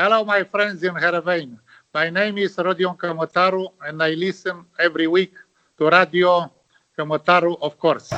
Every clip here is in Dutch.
Hello, my friends in Heerenveen. My name is Rodion Kamotaru, and I listen every week to Radio Kamotaru, of course.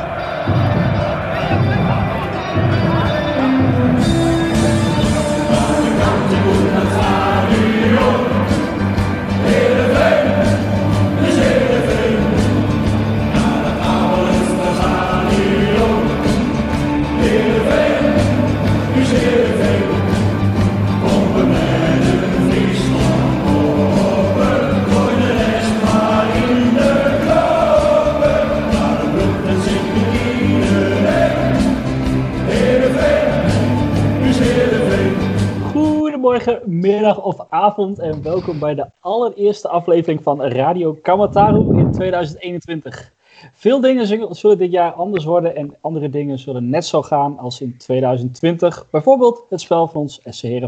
Middag of avond en welkom bij de allereerste aflevering van Radio Kamataru in 2021. Veel dingen zullen dit jaar anders worden en andere dingen zullen net zo gaan als in 2020. Bijvoorbeeld het spel van ons SC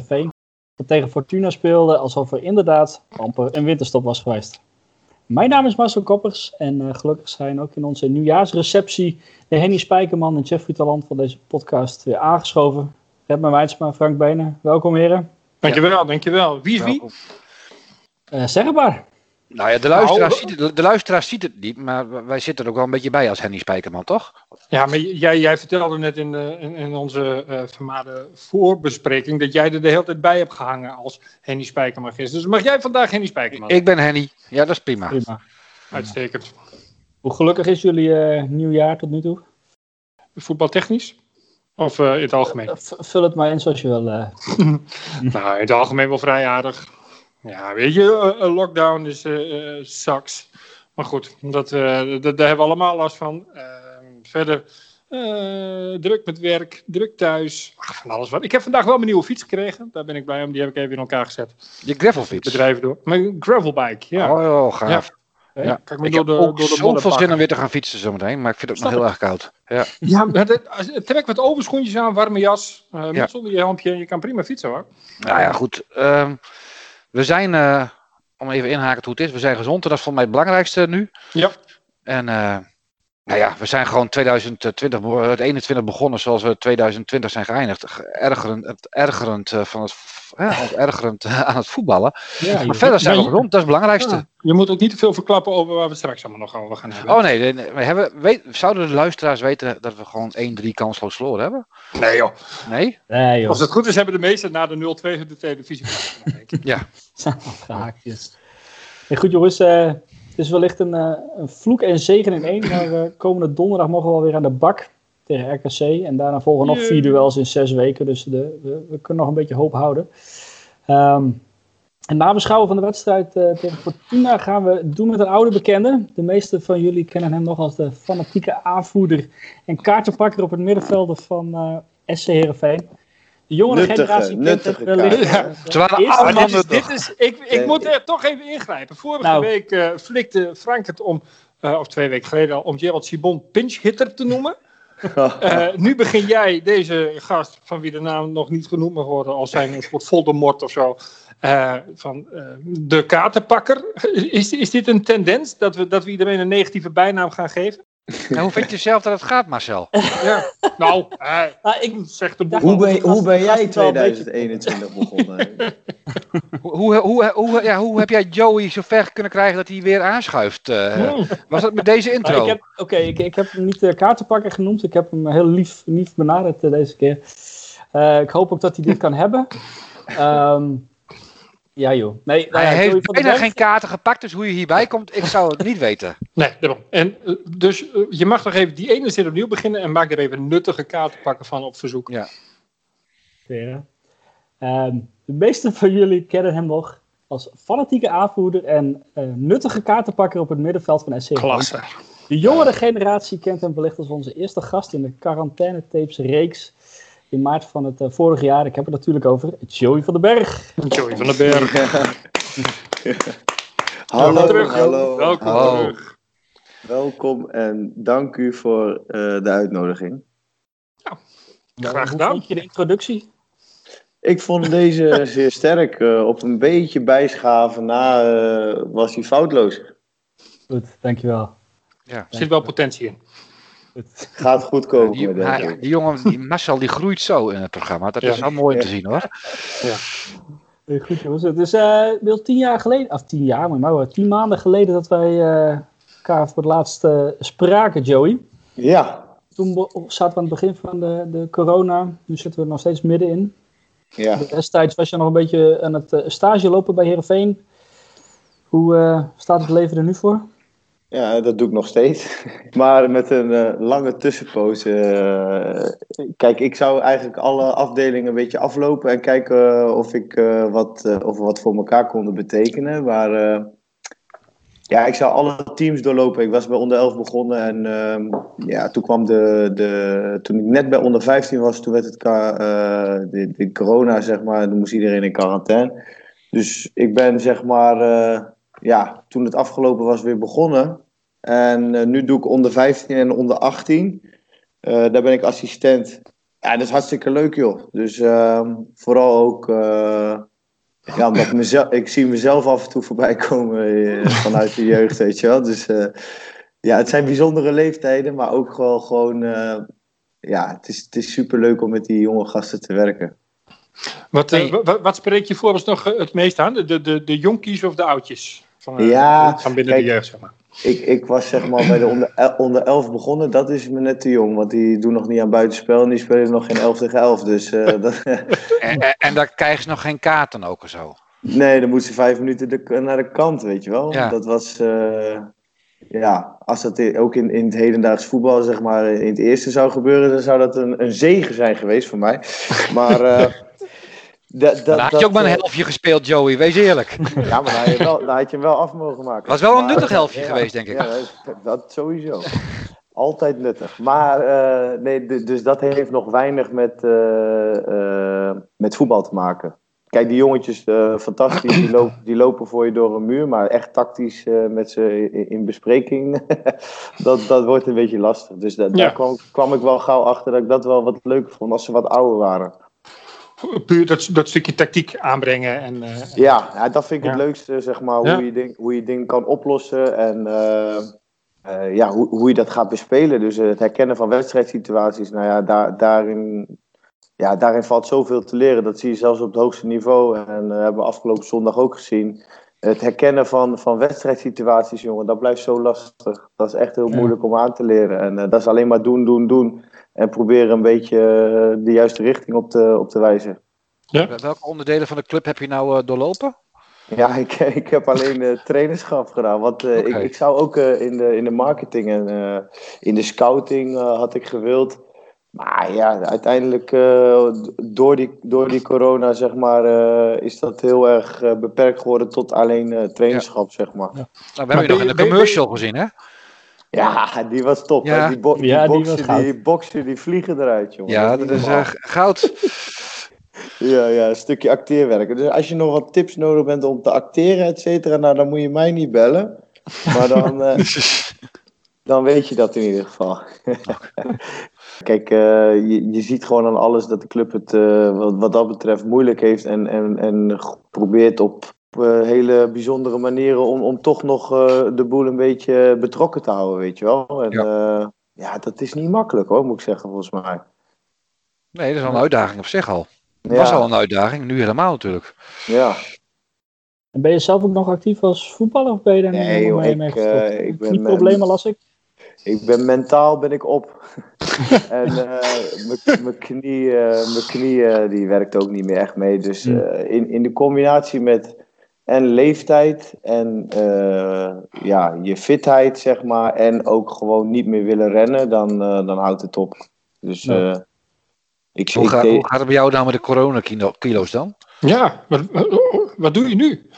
dat tegen Fortuna speelde alsof er inderdaad amper een winterstop was geweest. Mijn naam is Marcel Koppers en uh, gelukkig zijn ook in onze nieuwjaarsreceptie de Henny Spijkerman en Jeffrey Talant van deze podcast weer aangeschoven. Redma Wijtsma, Frank Benen, welkom heren. Dankjewel, ja. dankjewel. Wie is wie? Uh, zeg het maar. Nou ja, de luisteraar, nou, ziet het, de luisteraar ziet het niet, maar wij zitten er ook wel een beetje bij als Henny Spijkerman, toch? Ja, maar jij, jij vertelde net in, de, in, in, onze uh, vermaarde voorbespreking dat jij er de hele tijd bij hebt gehangen als Henny Spijkerman is. Dus mag jij vandaag Henny Spijkerman? Ik ben Henny. Ja, dat is prima. prima. Uitstekend. Hoe gelukkig is jullie uh, nieuwjaar tot nu toe? Voetbaltechnisch? Of uh, in het algemeen? vul het maar in zoals je wil. nou, in het algemeen wel vrij aardig. Ja, weet je, een lockdown is uh, sucks. Maar goed, dat, uh, dat, daar hebben we allemaal last van. Ehm, verder, druk met werk, druk thuis. Ach, van alles wat. Ik heb vandaag wel mijn nieuwe fiets gekregen. Daar ben ik blij om. Die heb ik even in elkaar gezet. Je gravelfiets? Bedrijven door. Mijn gravelbike, ja. Oh, oh gaaf. Ja. Ja, kijk maar ik door heb de, ook door de zoveel zin om weer te gaan fietsen zometeen, maar ik vind het nog heel erg koud. Ja, ja trek wat overschoentjes aan, warme jas, uh, ja. zonder je helmpje. Je kan prima fietsen hoor. Nou ja, goed. Um, we zijn, uh, om even inhaken hoe het is, we zijn gezond en dat is voor mij het belangrijkste nu. Ja. En uh, nou ja, we zijn gewoon 2020, 2021 begonnen zoals we 2020 zijn geëindigd. Ergerend, ergerend, van het, ja, ergerend aan het voetballen. Ja, maar verder zijn we gezond, dat is het belangrijkste. Ja, je moet ook niet te veel verklappen over waar we straks allemaal nog over gaan hebben. Oh nee, nee we hebben, weet, zouden de luisteraars weten dat we gewoon 1-3 kansloos verloren hebben? Nee joh. Nee? nee joh. Als het goed is hebben de meesten na de 0-2 de televisie. ja. Haakjes. Hey, goed jongens, uh, het is wellicht een, uh, een, vloek en zegen in één, maar uh, komende donderdag mogen we alweer aan de bak tegen RKC. En daarna volgen nog vier duels in zes weken, dus de, we, we, kunnen nog een beetje hoop houden. Um, en na beschouwen van de wedstrijd uh, tegen Fortuna gaan we doen met een oude bekende. De meeste van jullie kennen hem nog als de fanatieke aanvoerder en kaartenpakker op het middenveld van SC Heerenveen. De jongere nuttige, generatie nuttige kent wellicht. Ja. Dit is, dit is, ik, ik moet er toch even ingrijpen. Vorige Nou. week uh, flikte Frank het om, uh, of twee weken geleden al, om Gerald Sibon pinchhitter te noemen. Uh, nu begin jij deze gast, van wie de naam nog niet genoemd mag worden, als zijn een soort Voldemort of zo, uh, van uh, de kaartenpakker. Is, is dit een tendens dat we, dat we iedereen een negatieve bijnaam gaan geven? En hoe vind je zelf dat het gaat, Marcel? Ja, nou, Ah, ik, zeg de boel. Hoe ben, hoe ben jij Gast wel een beetje- 2021 begonnen? Hoe, hoe, hoe, ja, hoe heb jij Joey zo ver kunnen krijgen dat hij weer aanschuift? eh? was dat met deze Ah, intro? ik heb, Oké, ik, ik heb hem niet de kaartenpakker genoemd. Ik heb hem heel lief, lief benaderd eh, deze keer. Eh, ik hoop ook dat hij dit kan hebben. Ehm, ja joh. Nee, nou ja, hij heeft bijna geen kaarten gepakt, dus hoe je hierbij komt, ik zou het niet weten. Nee, daarom. En, uh, dus uh, je mag nog even die ene zin opnieuw beginnen en maak er even nuttige kaartenpakken van op verzoek. Ja. Vera. Ehm, de meesten van jullie kennen hem nog als fanatieke aanvoerder en eh, nuttige kaartenpakker op het middenveld van SC. Klasse. De jongere generatie kent hem wellicht als onze eerste gast in de quarantaine-tapes reeks in maart van het uh, vorige jaar. Ik heb het natuurlijk over Joey van den Berg. Joey van den Berg. hallo, Welkom terug, hallo. Welkom Hallo. terug. Welkom en dank u voor uh, de uitnodiging. Graag Hoe gedaan. vond je de introductie? Ik vond deze zeer sterk. Uh, op een beetje bijschaven na uh, was hij foutloos. Goed, dankjewel. Ja. Er zit wel potentie in. Goed. Gaat goed komen. Die, denk hij, ik. die jongen, die Marcel, die groeit zo in het programma. Dat is wel mooi om te zien hoor. Ja. Goed jongens, het is uh, wel tien jaar geleden, of tien jaar, maar nou, tien maanden geleden dat wij uh, elkaar voor het laatst uh, spraken, Joey. Ja. Toen zaten we aan het begin van de, de corona, nu zitten we er nog steeds middenin. Ja. Destijds was je nog een beetje aan het stage lopen bij Heerenveen. Hoe staat het leven er nu voor? Ja, dat doe ik nog steeds. Maar met een uh, lange tussenpoos. Uh, kijk, ik zou eigenlijk alle afdelingen een beetje aflopen en kijken of ik wat, of we wat voor elkaar konden betekenen. Maar ja, ik zou alle teams doorlopen. Ik was bij onder 11 begonnen en ehm, ja, toen kwam de, de. Toen ik net bij onder 15 was, toen werd het de, de corona, zeg maar. Toen moest iedereen in quarantaine. Dus ik ben zeg maar ja, toen het afgelopen was weer begonnen. En uh, nu doe ik onder 15 en onder 18. Uh, daar ben ik assistent. Ja, dat is hartstikke leuk, joh. Dus uh, vooral ook. Uh, ja, omdat ik, mezelf, ik zie mezelf af en toe voorbij komen vanuit de jeugd, weet je wel. Dus ja, het zijn bijzondere leeftijden, maar ook wel gewoon. ja, het is, het is super leuk om met die jonge gasten te werken. Wat, wat, wat spreek je voor ons nog het meest aan? De, de, de jonkies of de oudjes? Van, ja, van binnen kijk, de jeugd, zeg maar. Ik, ik was zeg maar bij de onder, onder 11 begonnen. Dat is me net te jong, want die doen nog niet aan buitenspel en die spelen nog geen 11 tegen 11. Dus, uh, dat, en, en, en daar krijgen ze nog geen kaarten ook of zo? Nee, dan moeten ze vijf minuten de, naar de kant, weet je wel. Ja. Dat was, uh, ja, als dat ook in, in het hedendaags voetbal, zeg maar, in het eerste zou gebeuren, dan zou dat een, een zegen zijn geweest voor mij. Maar. Uh, Dat, dat, had je ook maar een helftje gespeeld, Joey, wees eerlijk. Ja, maar dan had je, wel, dan had je hem wel af mogen maken. Was wel een maar, nuttig helftje ja, geweest, denk ik. Ja, dat, dat sowieso. Altijd nuttig. Maar uh, nee, dus dat heeft nog weinig met, uh, uh, met voetbal te maken. Kijk, die jongetjes, fantastisch, die lopen, die lopen voor je door een muur. Maar echt tactisch met ze in, in, bespreking, dat, dat wordt een beetje lastig. Dus dat, ja. daar kwam, kwam ik wel gauw achter dat ik dat wel wat leuker vond als ze wat ouder waren puur dat, dat stukje tactiek aanbrengen. En, uh, ja, ja, dat vind ik ja. het leukste, zeg maar, hoe, ja. je ding, hoe je dingen kan oplossen en uh, uh, ja, hoe, hoe je dat gaat bespelen. Dus het herkennen van wedstrijdsituaties, nou ja, daar, daarin, ja, daarin valt zoveel te leren. Dat zie je zelfs op het hoogste niveau en hebben we afgelopen zondag ook gezien. Het herkennen van, van wedstrijdsituaties, jongen, dat blijft zo lastig. Dat is echt heel moeilijk om aan te leren. En dat is alleen maar doen, doen, doen. En proberen een beetje de juiste richting op te, op te wijzen. Ja. Welke onderdelen van de club heb je nou uh, doorlopen? Ja, ik, ik heb alleen uh, trainerschap gedaan. Want uh, okay. ik, ik zou ook in, de, in de marketing en in de scouting had ik gewild. Maar ja, uiteindelijk door, die, door die corona, zeg maar, is dat heel erg beperkt geworden tot alleen trainerschap, ja. zeg maar. Ja. Nou, we hebben je nog in de commercial gezien, hè? Ja, die was top. Ja, die, bo die, ja, die, boksen, die, boksen, die vliegen eruit, jongen. Ja, dat is uh, goud. ja, ja, een stukje acteerwerk. Dus als je nog wat tips nodig bent om te acteren, et cetera, nou, dan moet je mij niet bellen. Maar dan, uh, dan weet je dat in ieder geval. Kijk, uh, je, je ziet gewoon aan alles dat de club het wat, wat dat betreft moeilijk heeft en, en, en probeert op hele bijzondere manieren om, om toch nog uh, de boel een beetje betrokken te houden, weet je wel. En ja. Uh, ja, dat is niet makkelijk hoor, moet ik zeggen, volgens mij. Nee, dat is al een uitdaging op zich al. Het ja. was al een uitdaging, nu helemaal natuurlijk. Ja. En ben je zelf ook nog actief als voetballer of ben je daar nee, niet joh, mee ik, mee uh, ik ben, Die problemen las ik? Ik ben mentaal ben ik op. en mijn knie, mijn knie die werkt ook niet meer echt mee. Dus in, in de combinatie met en leeftijd en uh, ja, je fitheid, zeg maar. En ook gewoon niet meer willen rennen, dan, uh, dan houdt het op. Dus ja. uh, ik, hoe, ik hoe gaat het bij jou nou met de coronakilo's dan? Ja, wat, wat doe je nu?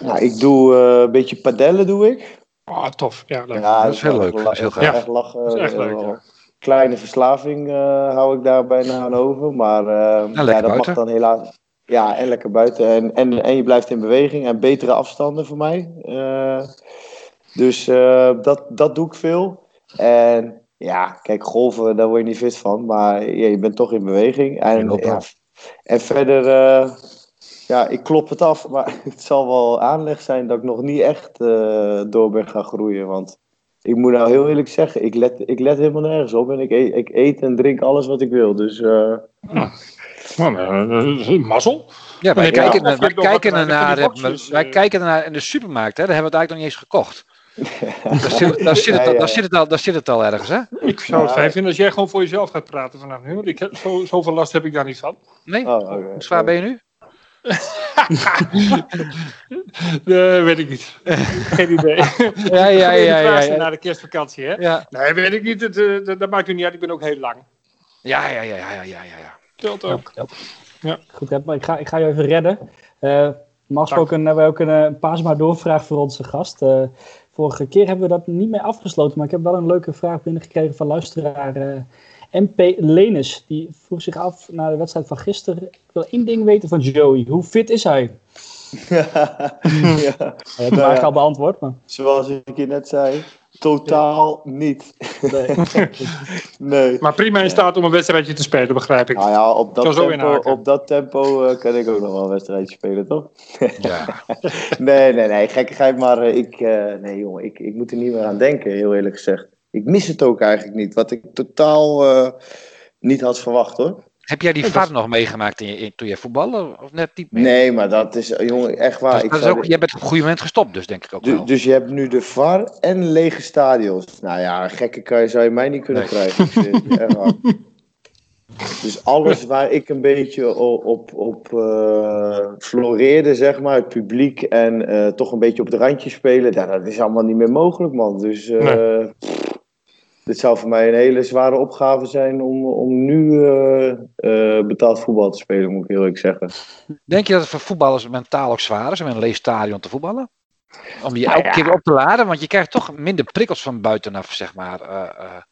Nou, ik doe een beetje padellen, doe ik. Ah, oh, tof. Ja, leuk. ja, dat is heel leuk. Dat is heel gaaf. Echt lachen. Dat is echt leuk, ja. Kleine verslaving hou ik daar bijna aan over. Maar ja, ja, dat buiten. mag dan helaas... Ja, en lekker buiten. En, en, en je blijft in beweging en betere afstanden voor mij. Uh, dus uh, dat, dat doe ik veel. En ja, kijk, golven, daar word je niet fit van. Maar ja, je bent toch in beweging. En, ja, en verder, uh, ja, ik klop het af. Maar het zal wel aanleg zijn dat ik nog niet echt door ben gaan groeien. Want ik moet nou heel eerlijk zeggen, ik let, ik let helemaal nergens op. En ik eet, ik eet en drink alles wat ik wil. Dus Nou, eh, mazzel. Ja, wij kijken, ja, wij kijken ernaar, wij eh. kijken ernaar in de supermarkt, hè, daar hebben we het eigenlijk nog niet eens gekocht. Daar zit, daar, zit het, Ja, al- ja, daar, zit het al, daar zit het al ergens, hè? Ik zou het fijn vinden als jij gewoon voor jezelf gaat praten vanaf nu. Want ik heb, zo, zoveel last heb ik daar niet van. Nee? oh. Hoe zwaar ben je nu? Nee, weet ik niet. Geen idee. Ja, ja, ja, ja. Ja, Na de kerstvakantie, hè? ja. Nee, weet ik niet. Het, eh, dat, dat maakt u niet uit. Ik ben ook heel lang. Ja, ja, ja, ja, ja, ja, ja. Telt ook. Goed, hè, maar ik ga, ik ga je even redden. Eh normaal gesproken hebben we ook een, eh, een paasmaar doorvraag voor onze gast. Eh, vorige keer hebben we dat niet meer afgesloten, maar ik heb wel een leuke vraag binnengekregen van luisteraar eh, MP Lenis. Die vroeg zich af na de wedstrijd van gisteren. Ik wil één ding weten van Joey. Hoe fit is hij? ja. Hij heeft hem eigenlijk al beantwoord, maar... Zoals ik je net zei, totaal niet. Nee. Nee. Maar prima in staat om een wedstrijdje te spelen, begrijp ik. Nou ja, op dat tempo, inhaken. op dat tempo eh, kan ik ook nog wel een wedstrijdje spelen, toch? ja. Nee, nee, nee, gekkigheid, maar eh, ik, eh, nee jongen, ik, ik moet er niet meer aan denken, heel eerlijk gezegd. Ik mis het ook eigenlijk niet, wat ik totaal eh, niet had verwacht hoor. Heb jij die VAR nog meegemaakt in je, in- toen je voetbalde? Of net niet meer? Nee, maar dat is, eh, jongen, echt waar. Dus ik dat is ook, de- jij bent op een goed moment gestopt, dus denk ik ook Du- wel. dus je hebt nu de VAR en lege stadions. Nou ja, gekke kan je, zou je mij niet kunnen Nee. krijgen. Serieus, echt waar. Dus alles waar ik een beetje op, op eh, floreerde, zeg maar, het publiek en eh, toch een beetje op het randje spelen, ja, dat is allemaal niet meer mogelijk, man. Dus eh, dit zou voor mij een hele zware opgave zijn om, om nu eh, eh, betaald voetbal te spelen, moet ik heel eerlijk zeggen. Denk je dat het voor voetballers mentaal ook zwaar is om in een leeg stadion te voetballen? Om je Nou elke ja. keer op te laden, want je krijgt toch minder prikkels van buitenaf, zeg maar. eh, eh.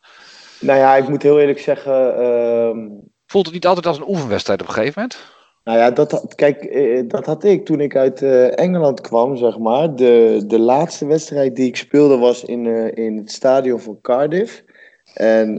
Nou ja, ik moet heel eerlijk zeggen. ehm, voelt het niet altijd als een oefenwedstrijd op een gegeven moment? Nou ja, dat, kijk, eh, dat had ik toen ik uit eh, Engeland kwam, zeg maar. De, de laatste wedstrijd die ik speelde was in, eh, in het stadion van Cardiff. En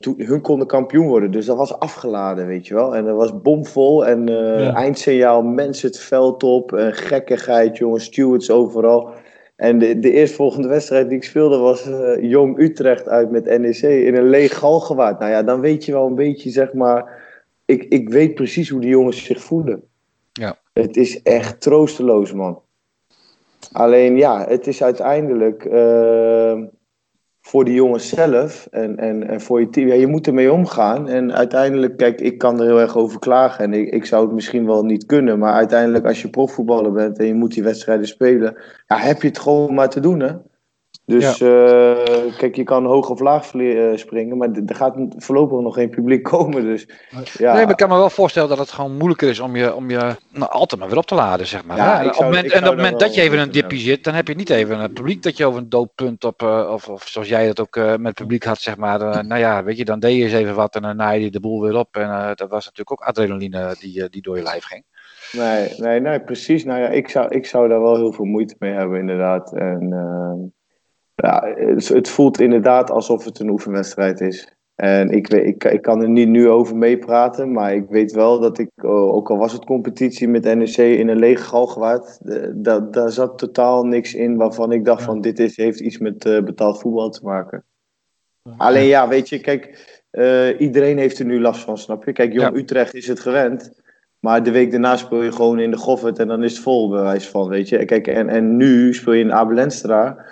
toen, hun konden kampioen worden, dus dat was afgeladen, weet je wel. En dat was bomvol en Ja. eindsignaal, mensen het veld op, gekkigheid, jongens, stewards overal. En de, de eerstvolgende wedstrijd die ik speelde was Jong Utrecht uit met NEC in een leeg galgenwaard. Nou ja, dan weet je wel een beetje, zeg maar ik, ik weet precies hoe die jongens zich voelen. Ja. Het is echt troosteloos, man. Alleen ja, het is uiteindelijk eh, voor die jongens zelf en, en, en voor je team. Ja, je moet ermee omgaan. En uiteindelijk, kijk, ik kan er heel erg over klagen. En ik, ik zou het misschien wel niet kunnen. Maar uiteindelijk, als je profvoetballer bent en je moet die wedstrijden spelen, ja, heb je het gewoon maar te doen, hè? Dus eh, kijk, je kan hoog of laag eh, springen, maar er gaat voorlopig nog geen publiek komen. Dus ja, Nee, maar ik kan me wel voorstellen dat het gewoon moeilijker is om je, om je nou, altijd maar weer op te laden, zeg maar. Ja, op moment, en op het moment dat je even een dipje zit, dan heb je niet even een publiek dat je over een doodpunt op, eh, of, of zoals jij dat ook eh, met het publiek had, zeg maar. eh, nou ja, weet je, dan deed je eens even wat en dan naaide je de boel weer op. En eh, dat was natuurlijk ook adrenaline die, die door je lijf ging. nee, nee, nee, precies. Nou ja, ik zou, ik zou daar wel heel veel moeite mee hebben, inderdaad. En ehm, ja, het, het voelt inderdaad alsof het een oefenwedstrijd is. En ik, weet, ik, ik kan er niet nu over meepraten, maar ik weet wel dat ik, oh, ook al was het competitie met NEC in een lege galgenwaard, eh, da- daar zat totaal niks in waarvan ik dacht van dit is, heeft iets met eh, betaald voetbal te maken. Alleen ja, weet je, kijk, eh, iedereen heeft er nu last van, snap je? Kijk, Jong Ja. Utrecht is het gewend. Maar de week daarna speel je gewoon in de Goffert en dan is het vol, bij wijze van, weet je. En Kijk, en, en nu speel je in Abelenstra eh,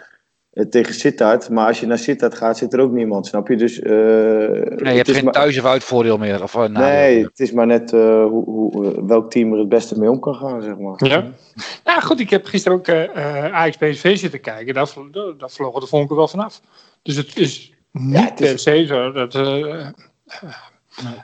tegen Sittard. Maar als je naar Sittard gaat, zit er ook niemand, snap je? Dus, eh, Nee, je hebt geen maar- thuis- of uitvoordeel meer. Of, eh, Nee, meer. het is maar net eh, hoe, hoe, eh, welk team er het beste mee om kan gaan, zeg maar. Ja. ja, goed. Ik heb gisteren ook eh eh Ajax PSV zitten kijken. Daar, vlo- daar, daar vlogen de vonken wel vanaf. Dus het is niet het is- per se zo dat, eh,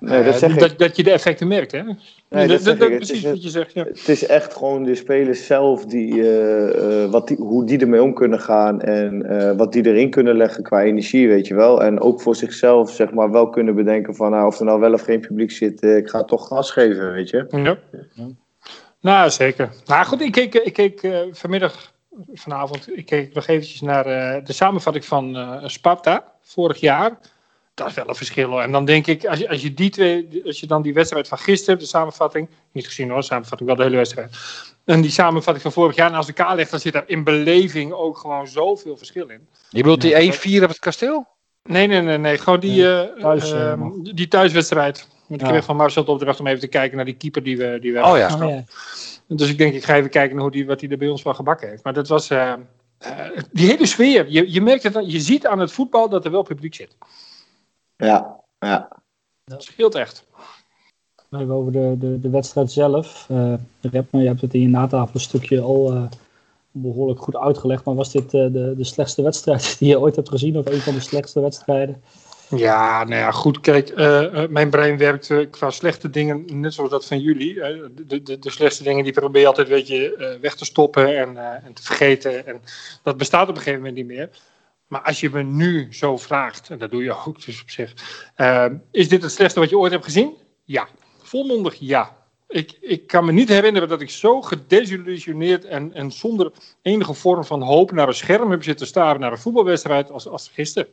Nee, dat eh, zeg ik. dat, dat je de effecten merkt. Hè? Nee, dat precies is- wat je zegt. Ja. Het is echt gewoon de spelers zelf die, eh, wat die, hoe die ermee om kunnen gaan en wat die erin kunnen leggen qua energie, weet je wel. En ook voor zichzelf, zeg maar, wel kunnen bedenken van nou, of er nou wel of geen publiek zit, ik ga toch gas geven, weet je. Ja. Nou, zeker. Nou goed, ik keek, ik keek vanmiddag, vanavond, ik keek nog eventjes naar de samenvatting van Sparta vorig jaar. Dat is wel een verschil hoor. En dan denk ik, als je, als je die twee, als je dan die wedstrijd van gisteren hebt, de samenvatting, niet gezien hoor, de samenvatting wel de hele wedstrijd. En die samenvatting van vorig jaar naast elkaar legt, dan zit er in beleving ook gewoon zoveel verschil in. Je bedoelt die 1-4 op het kasteel? Nee, nee, nee, nee. Gewoon die, uh, thuis, uh, uh, die thuiswedstrijd. Want ik Ja. kreeg van Marcel de opdracht om even te kijken naar die keeper die we, die we Oh hebben ja. Oh, ja. Dus ik denk, ik ga even kijken naar hoe die, wat hij er bij ons van gebakken heeft. Maar dat was. eh, eh, die hele sfeer. Je, je merkt het, je ziet aan het voetbal dat er wel publiek zit. Ja, ja. Dat scheelt echt. Even over de, de, de wedstrijd zelf. Eh Repmer, je hebt het in je natafelstukje al eh, behoorlijk goed uitgelegd. Maar was dit eh, de, de slechtste wedstrijd die je ooit hebt gezien? Of een van de slechtste wedstrijden? Ja, nou ja, goed. Kijk, eh, eh, mijn brein werkt qua slechte dingen net zoals dat van jullie. De, de, de slechtste dingen die probeer je altijd weet je, eh, weg te stoppen en, eh, en te vergeten. En dat bestaat op een gegeven moment niet meer. Maar als je me nu zo vraagt, en dat doe je ook dus op zich. eh, is dit het slechtste wat je ooit hebt gezien? Ja. Volmondig ja. Ik, ik kan me niet herinneren dat ik zo gedesillusioneerd en, en zonder enige vorm van hoop naar een scherm heb zitten staren naar een voetbalwedstrijd als, als gisteren.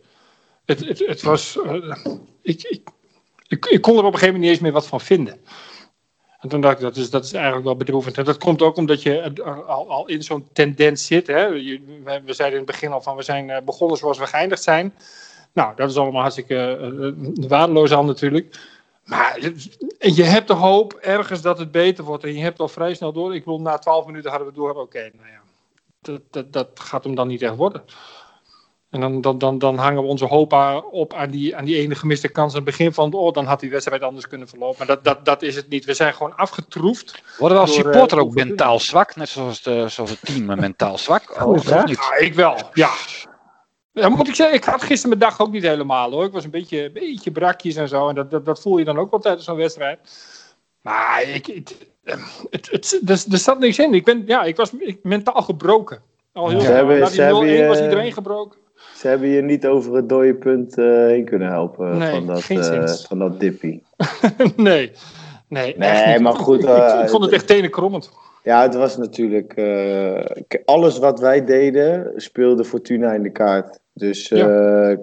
Het, het, het was. eh, ik, ik, ik kon er op een gegeven moment niet eens meer wat van vinden. En dacht ik, dat is, dat is eigenlijk wel bedroevend. En dat komt ook omdat je al, in zo'n tendens zit. Hè? We, zeiden in het begin al van we zijn eh, begonnen zoals we geëindigd zijn. Nou, dat is allemaal hartstikke eh, waardeloos al natuurlijk. Maar je- je hebt de hoop ergens dat het beter wordt. En je hebt al vrij snel door. Ik bedoel, na twaalf minuten hadden we door. Oké, nou ja, dat, dat, dat gaat hem dan niet echt worden. En dan, dan, dan, dan hangen we onze hoop aan- op aan die, aan die ene gemiste kans aan het begin van. Oh, dan had die wedstrijd anders kunnen verlopen. Maar dat, dat, dat is het niet. We zijn gewoon afgetroefd. Worden we als Door, eh, supporter ook mentaal zwak? Net zoals, de, zoals het team eh, mentaal zwak? Niet? Ja, ik wel. Ja. Ja, moet ik zeggen, ik had gisteren mijn dag ook niet helemaal hoor. Ik was een beetje, een beetje brakjes en zo. En dat, dat, dat voel je dan ook wel tijdens zo'n wedstrijd. Maar ik, het, het, het, er, er zat niks in. Ik, ben, ja, ik was ik, mentaal gebroken. Al heel Ja. snel. Ze hebben- Na die 0-1 hebben was je- iedereen gebroken. Ze hebben je niet over het dode punt eh, heen kunnen helpen Nee, van, dat, eh, van dat dippie. nee. Nee, Nee, maar goed, Ik, ik, eh, vond het echt tenenkrommend. Ja, het was natuurlijk. eh, alles wat wij deden, speelde Fortuna in de kaart. Dus Ja. eh, eh,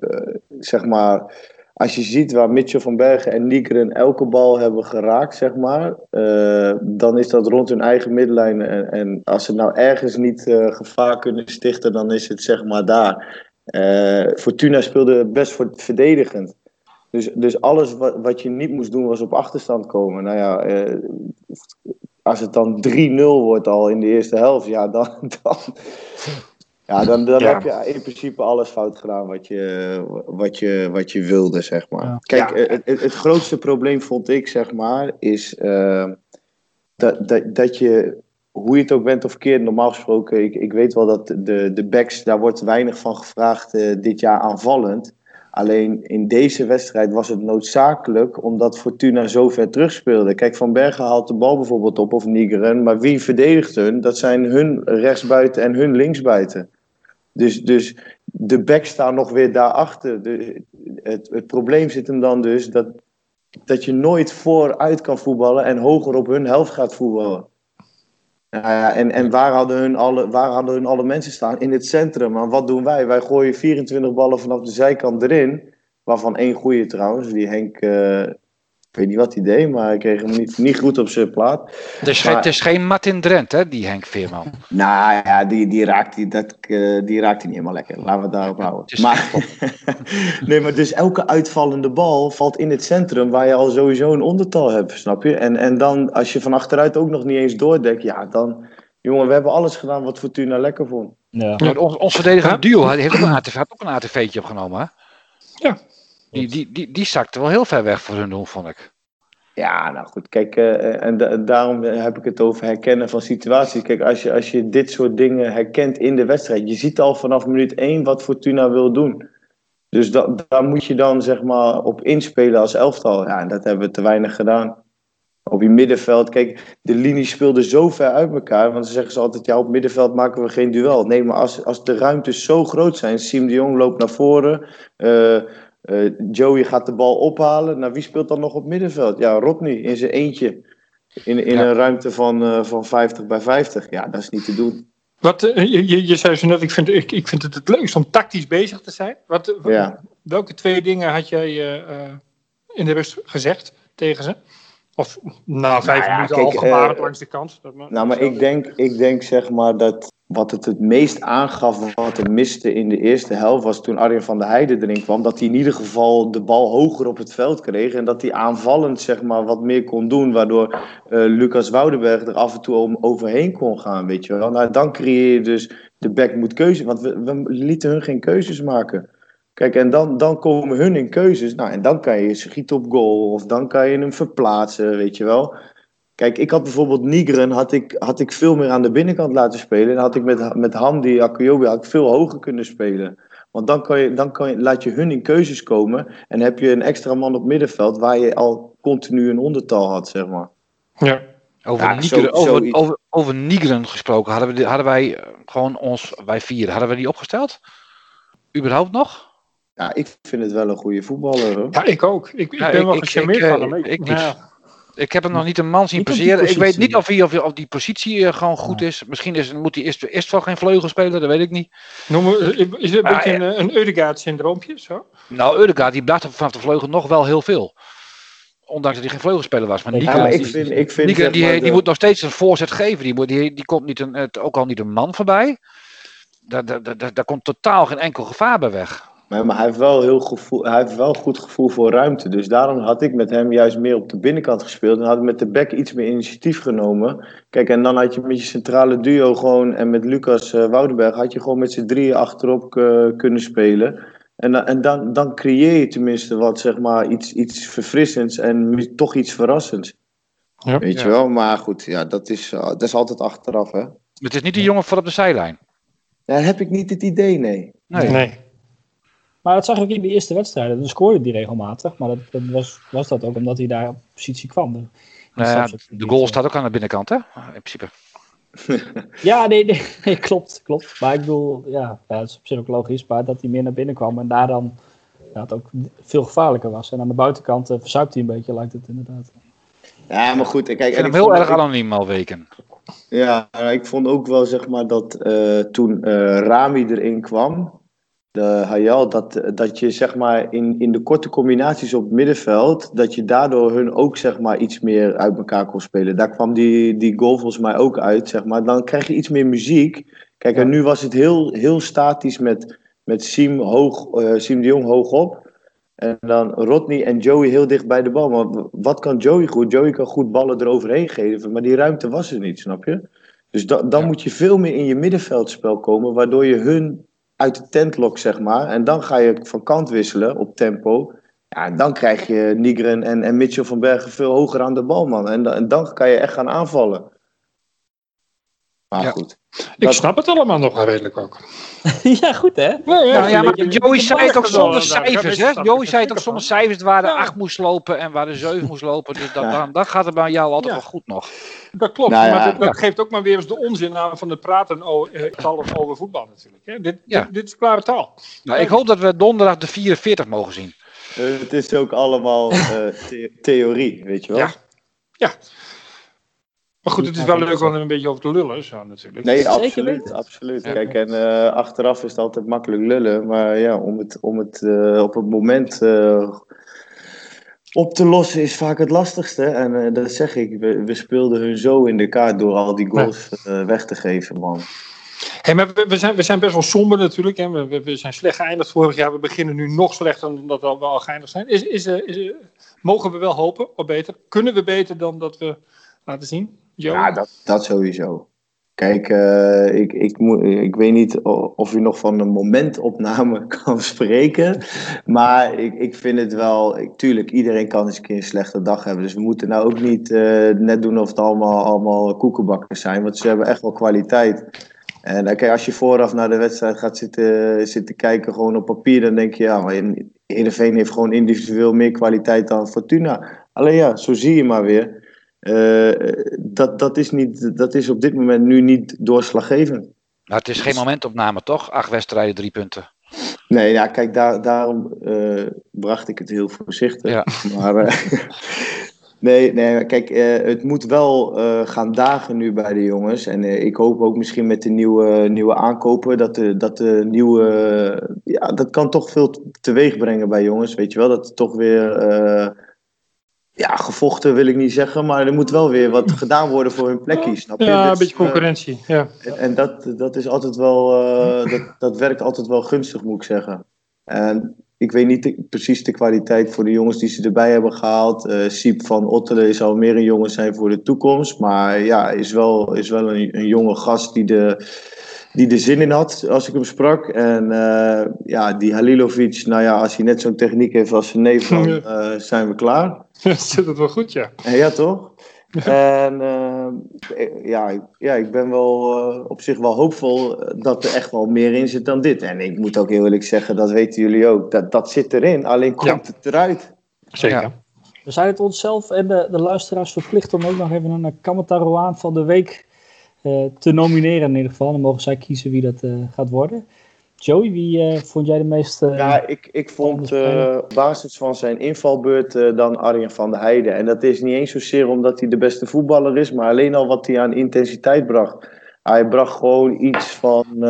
eh, zeg maar. Als je ziet waar Mitchell van Bergen en Nigren elke bal hebben geraakt, zeg maar. eh, dan is dat rond hun eigen middenlijn. En, en als ze nou ergens niet eh, gevaar kunnen stichten, dan is het zeg maar daar. Eh, Fortuna speelde best voor verdedigend. Dus, dus alles wat, wat je niet moest doen was op achterstand komen. Nou ja, eh, als het dan 3-0 wordt al in de eerste helft, ja, dan, dan, ja, dan, dan Ja. heb je in principe alles fout gedaan wat je, wat je, wat je wilde, zeg maar. Ja. Kijk, Ja. het, het, het grootste probleem vond ik, zeg maar, is eh, dat, dat, dat je, hoe je het ook bent of keert, normaal gesproken, ik, ik weet wel dat de, de backs, daar wordt weinig van gevraagd eh, dit jaar aanvallend. Alleen in deze wedstrijd was het noodzakelijk omdat Fortuna zo ver terugspeelde. Kijk, Van Bergen haalt de bal bijvoorbeeld op of Nigeren. Maar wie verdedigt hun? Dat zijn hun rechtsbuiten en hun linksbuiten. Dus, dus de backs staan nog weer daarachter. De, het, het probleem zit hem dan dus dat, dat je nooit vooruit kan voetballen en hoger op hun helft gaat voetballen. Nou en en waar, hadden hun alle, waar hadden hun alle mensen staan? In het centrum. Maar wat doen wij? Wij gooien 24 ballen vanaf de zijkant erin. Waarvan één goede trouwens. Die Henk, eh, ik weet niet wat hij deed, maar hij kreeg hem niet, niet goed op zijn plaat. Het is, geen, Maar- het is geen Martin Drent, hè, die Henk Veerman. Nou ja, die, die, raakt, die, dat, eh, die raakt hij niet helemaal lekker. Laten we het daarop houden. Maar, nee, maar dus elke uitvallende bal valt in het centrum waar je al sowieso een ondertal hebt, snap je? En, en dan, als je van achteruit ook nog niet eens doordekt, ja, dan... Jongen, we hebben alles gedaan wat Fortuna lekker vond. Ja. Maar Ons, ons verdedigende duo hij heeft ook een ATV, had ook een ATV'tje opgenomen, hè? Ja. Die, die, die, die zakte wel heel ver weg voor hun doen, vond ik. Ja, nou goed, kijk, eh, en da- daarom heb ik het over herkennen van situaties. Kijk, als je, als je dit soort dingen herkent in de wedstrijd, je ziet al vanaf minuut 1 wat Fortuna wil doen. Dus da- daar moet je dan zeg maar op inspelen als elftal. Ja, en dat hebben we te weinig gedaan. Op je middenveld, kijk, de linies speelden zo ver uit elkaar. Want ze zeggen ze altijd, ja, op middenveld maken we geen duel. Nee, maar als, als de ruimtes zo groot zijn, Siem de Jong loopt naar voren, eh, eh, Joey gaat de bal ophalen. Nou, wie speelt dan nog op middenveld? Ja, Rodney in zijn eentje. In, in Ja. een ruimte van, eh, van 50 bij 50. Ja, dat is niet te doen. Wat, eh, je, je, je zei zo net, ik vind, ik, ik vind het het leukst om tactisch bezig te zijn. Wat, Ja. Welke twee dingen had jij in de rust gezegd tegen ze? Of na vijf Nou ja, minuten kijk, al gebarend eh, langs de kant. Nou, maar ik denk, ik denk zeg maar dat wat het het meest aangaf wat er miste in de eerste helft was toen Arjen van der Heijden erin kwam, dat hij in ieder geval de bal hoger op het veld kreeg en dat hij aanvallend zeg maar wat meer kon doen, waardoor eh, Lucas Woudenberg er af en toe om overheen kon gaan, weet je wel. Nou, dan creëer je dus de back moet keuze, want we, we lieten hun geen keuzes maken. Kijk, en dan, dan komen hun in keuzes. Nou, en dan kan je schieten op goal. Of dan kan je hem verplaatsen, weet je wel. Kijk, ik had bijvoorbeeld Nigren had ik, had ik veel meer aan de binnenkant laten spelen. En had ik met, met Hamdi Akuyobi had ik veel hoger kunnen spelen. Want dan, kan je, dan kan je, laat je hun in keuzes komen. En heb je een extra man op middenveld waar je al continu een ondertal had, zeg maar. Ja. Over, Ja, Nigren, zo- over, over, over Nigren gesproken, hadden, we, hadden wij eh, gewoon ons, wij vier, hadden we die opgesteld? Überhaupt nog? Ja, ik vind het wel een goede voetballer. Hoor. ja, ik ook. Ik, ik Ja, ben ik- wel gecharmeerd ik, van eh, hem. Ik, ik niet. nou ja, Ik heb hem nog niet een man zien passeren. Ik weet niet of, hij, of, of die positie eh, gewoon goed is. Misschien is, moet hij eerst, eerst wel geen vleugel spelen, dat weet ik niet. noem we- is het een beetje een, een Eudegaard-syndroompje? Zo? Nou, Eudegaard, die bracht vanaf de vleugel nog wel heel veel. Ondanks dat hij geen vleugelspeler was. Maar Ja, Ja, Nigren, maar ik die- vind, ik vind Nigren, zeg die, maar, die de- moet nog steeds een voorzet geven. Die, moet, die, die komt niet een, het- ook al niet een man voorbij. Daar, daar, daar, daar komt totaal geen enkel gevaar bij weg. Maar, maar hij, heeft wel heel gevoel, hij heeft wel goed gevoel voor ruimte. Dus daarom had ik met hem juist meer op de binnenkant gespeeld. En had ik met de back iets meer initiatief genomen. Kijk, en dan had je met je centrale duo gewoon. En met Lucas eh, Woudenberg had je gewoon met z'n drieën achterop eh, kunnen spelen. En, dan- en dan, dan creëer je tenminste wat, zeg maar, iets, iets verfrissends en toch iets verrassends. Ja. Weet je wel? Maar goed, ja, dat, is, eh, dat is altijd achteraf, hè? Het is niet die jongen voor op de zijlijn. Daar heb ik niet het idee, nee. Nee. Nee. Maar dat zag ik in de eerste wedstrijden. Dan scoorde hij regelmatig. Maar dat, dat was, was dat ook omdat hij daar op positie kwam. Nou ja, de goal staat ook aan de binnenkant, hè? In principe. Ja, nee, nee, nee, klopt, klopt. Maar ik bedoel, ja, ja, dat is op zich ook logisch. Maar dat hij meer naar binnen kwam en daar dan ja, het ook veel gevaarlijker was. En aan de buitenkant uh, verzuipt hij een beetje, lijkt het inderdaad. Ja, maar goed. Kijk, Ik en vind hem ik heel erg ik- anoniem al weken. Ja, ik vond ook wel zeg maar dat eh, toen eh, Rami erin kwam, de Hayal, dat, dat je zeg maar in, in de korte combinaties op het middenveld, dat je daardoor hun ook zeg maar iets meer uit elkaar kon spelen. Daar kwam die, die goal volgens mij ook uit, zeg maar. Dan krijg je iets meer muziek. Kijk, en nu was het heel, heel statisch met, met Siem, hoog, eh, Siem de Jong hoog op. En dan Rodney en Joey heel dicht bij de bal. Maar wat kan Joey goed? Joey kan goed ballen eroverheen geven, maar die ruimte was er niet, snap je? Dus da- dan Ja. moet je veel meer in je middenveldspel komen, waardoor je hun uit de tent lokt, zeg maar. En dan ga je van kant wisselen op tempo. Ja, en dan krijg je Nigren en, en Mitchell van Bergen veel hoger aan de bal, man. En dan kan je echt gaan aanvallen. Maar Ja. goed. Ik Dat- snap het allemaal nog wel redelijk ook. ja, goed hè? Nou Ja, ja, maar Joey zei het ook mag zonder cijfers, hè? Joey zei ook zonder cijfers waar de Ja. 8 moest lopen en waar de 7 moest lopen. Dus dat, Ja. dan, dan gaat het bij jou altijd Ja. wel goed nog. Dat klopt, Nou ja. maar dat, dat geeft ook maar weer eens de onzin aan van het praten over, eh, over voetbal natuurlijk. Hè. Dit, Ja. dit, dit is klare taal. Nou, ik hoop dat we donderdag de 44 mogen zien. Eh, het is ook allemaal eh, the- theorie, weet je wel? Ja. Ja. Maar goed, het is wel leuk om er een beetje over te lullen, zo natuurlijk. Nee, absoluut. absoluut. Kijk, en eh, achteraf is het altijd makkelijk lullen. Maar ja, om het, om het eh, op het moment eh, op te lossen is vaak het lastigste. En eh, dat zeg ik, we, we speelden hun zo in de kaart door al die goals eh, weg te geven, man. Hey, maar we, we, zijn, we zijn best wel somber natuurlijk. Hè. We, we, we zijn slecht geëindigd vorig jaar. We beginnen nu nog slechter dan dat we al geëindigd zijn. Is, is, is, mogen we wel hopen op beter? Kunnen we beter dan dat we laten zien? Ja, dat, dat sowieso. Kijk, eh, ik, ik, moet, ik weet niet of u nog van een momentopname kan spreken. Maar ik, ik vind het wel. Ik, tuurlijk, iedereen kan eens een keer een slechte dag hebben. Dus we moeten nou ook niet eh, net doen of het allemaal, allemaal koekenbakkers zijn. Want ze hebben echt wel kwaliteit. En eh, kijk, als je vooraf naar de wedstrijd gaat zitten, zitten kijken, gewoon op papier, dan denk je, ja, maar heeft gewoon individueel meer kwaliteit dan Fortuna. Alleen ja, zo zie je maar weer. Eh, dat, dat, is niet, dat is op dit moment nu niet doorslaggevend. Maar het is geen momentopname, toch? Acht wedstrijden, drie punten. Nee, ja, kijk, daar, daarom eh, bracht ik het heel voorzichtig. Ja. Maar eh, nee, nee, kijk, het moet wel gaan dagen nu bij de jongens. En ik hoop ook misschien met de nieuwe, nieuwe aankopen dat de, dat de nieuwe. ja, dat kan toch veel teweeg brengen bij jongens. Weet je wel, dat het toch weer. Ja, gevochten wil ik niet zeggen, maar er moet wel weer wat gedaan worden voor hun plekje, snap je? Ja, een beetje eh, concurrentie. Ja. En, en dat, dat is altijd wel, eh, dat, dat werkt altijd wel gunstig, moet ik zeggen. En ik weet niet de- precies de kwaliteit voor de jongens die ze erbij hebben gehaald. Eh Siep van Ottelen zal meer een jongen zijn voor de toekomst. Maar ja, is wel, is wel een, een jonge gast die de, die er zin in had, als ik hem sprak. En ja, die Halilovic, nou ja, als hij net zo'n techniek heeft als zijn neef, dan zijn we klaar. Zit het wel goed, ja. Eh, Ja, toch? En eh, ja, ik- ja, ik ben wel eh, op zich wel hoopvol dat er echt wel meer in zit dan dit. En ik moet ook heel eerlijk zeggen, dat weten jullie ook, dat, dat zit erin. Alleen komt het eruit. Zeker. Ja. We zijn het onszelf en de, de luisteraars verplicht om ook nog even een Kamataroaan van de week eh, te nomineren in ieder geval. Dan mogen zij kiezen wie dat eh, gaat worden. Joey, wie eh, vond jij de meest... eh, Ja, ik, ik vond eh, op basis van zijn invalbeurt dan Arjen van der Heijden. En dat is niet eens zozeer omdat hij de beste voetballer is, maar alleen al wat hij aan intensiteit bracht. Hij bracht gewoon iets van,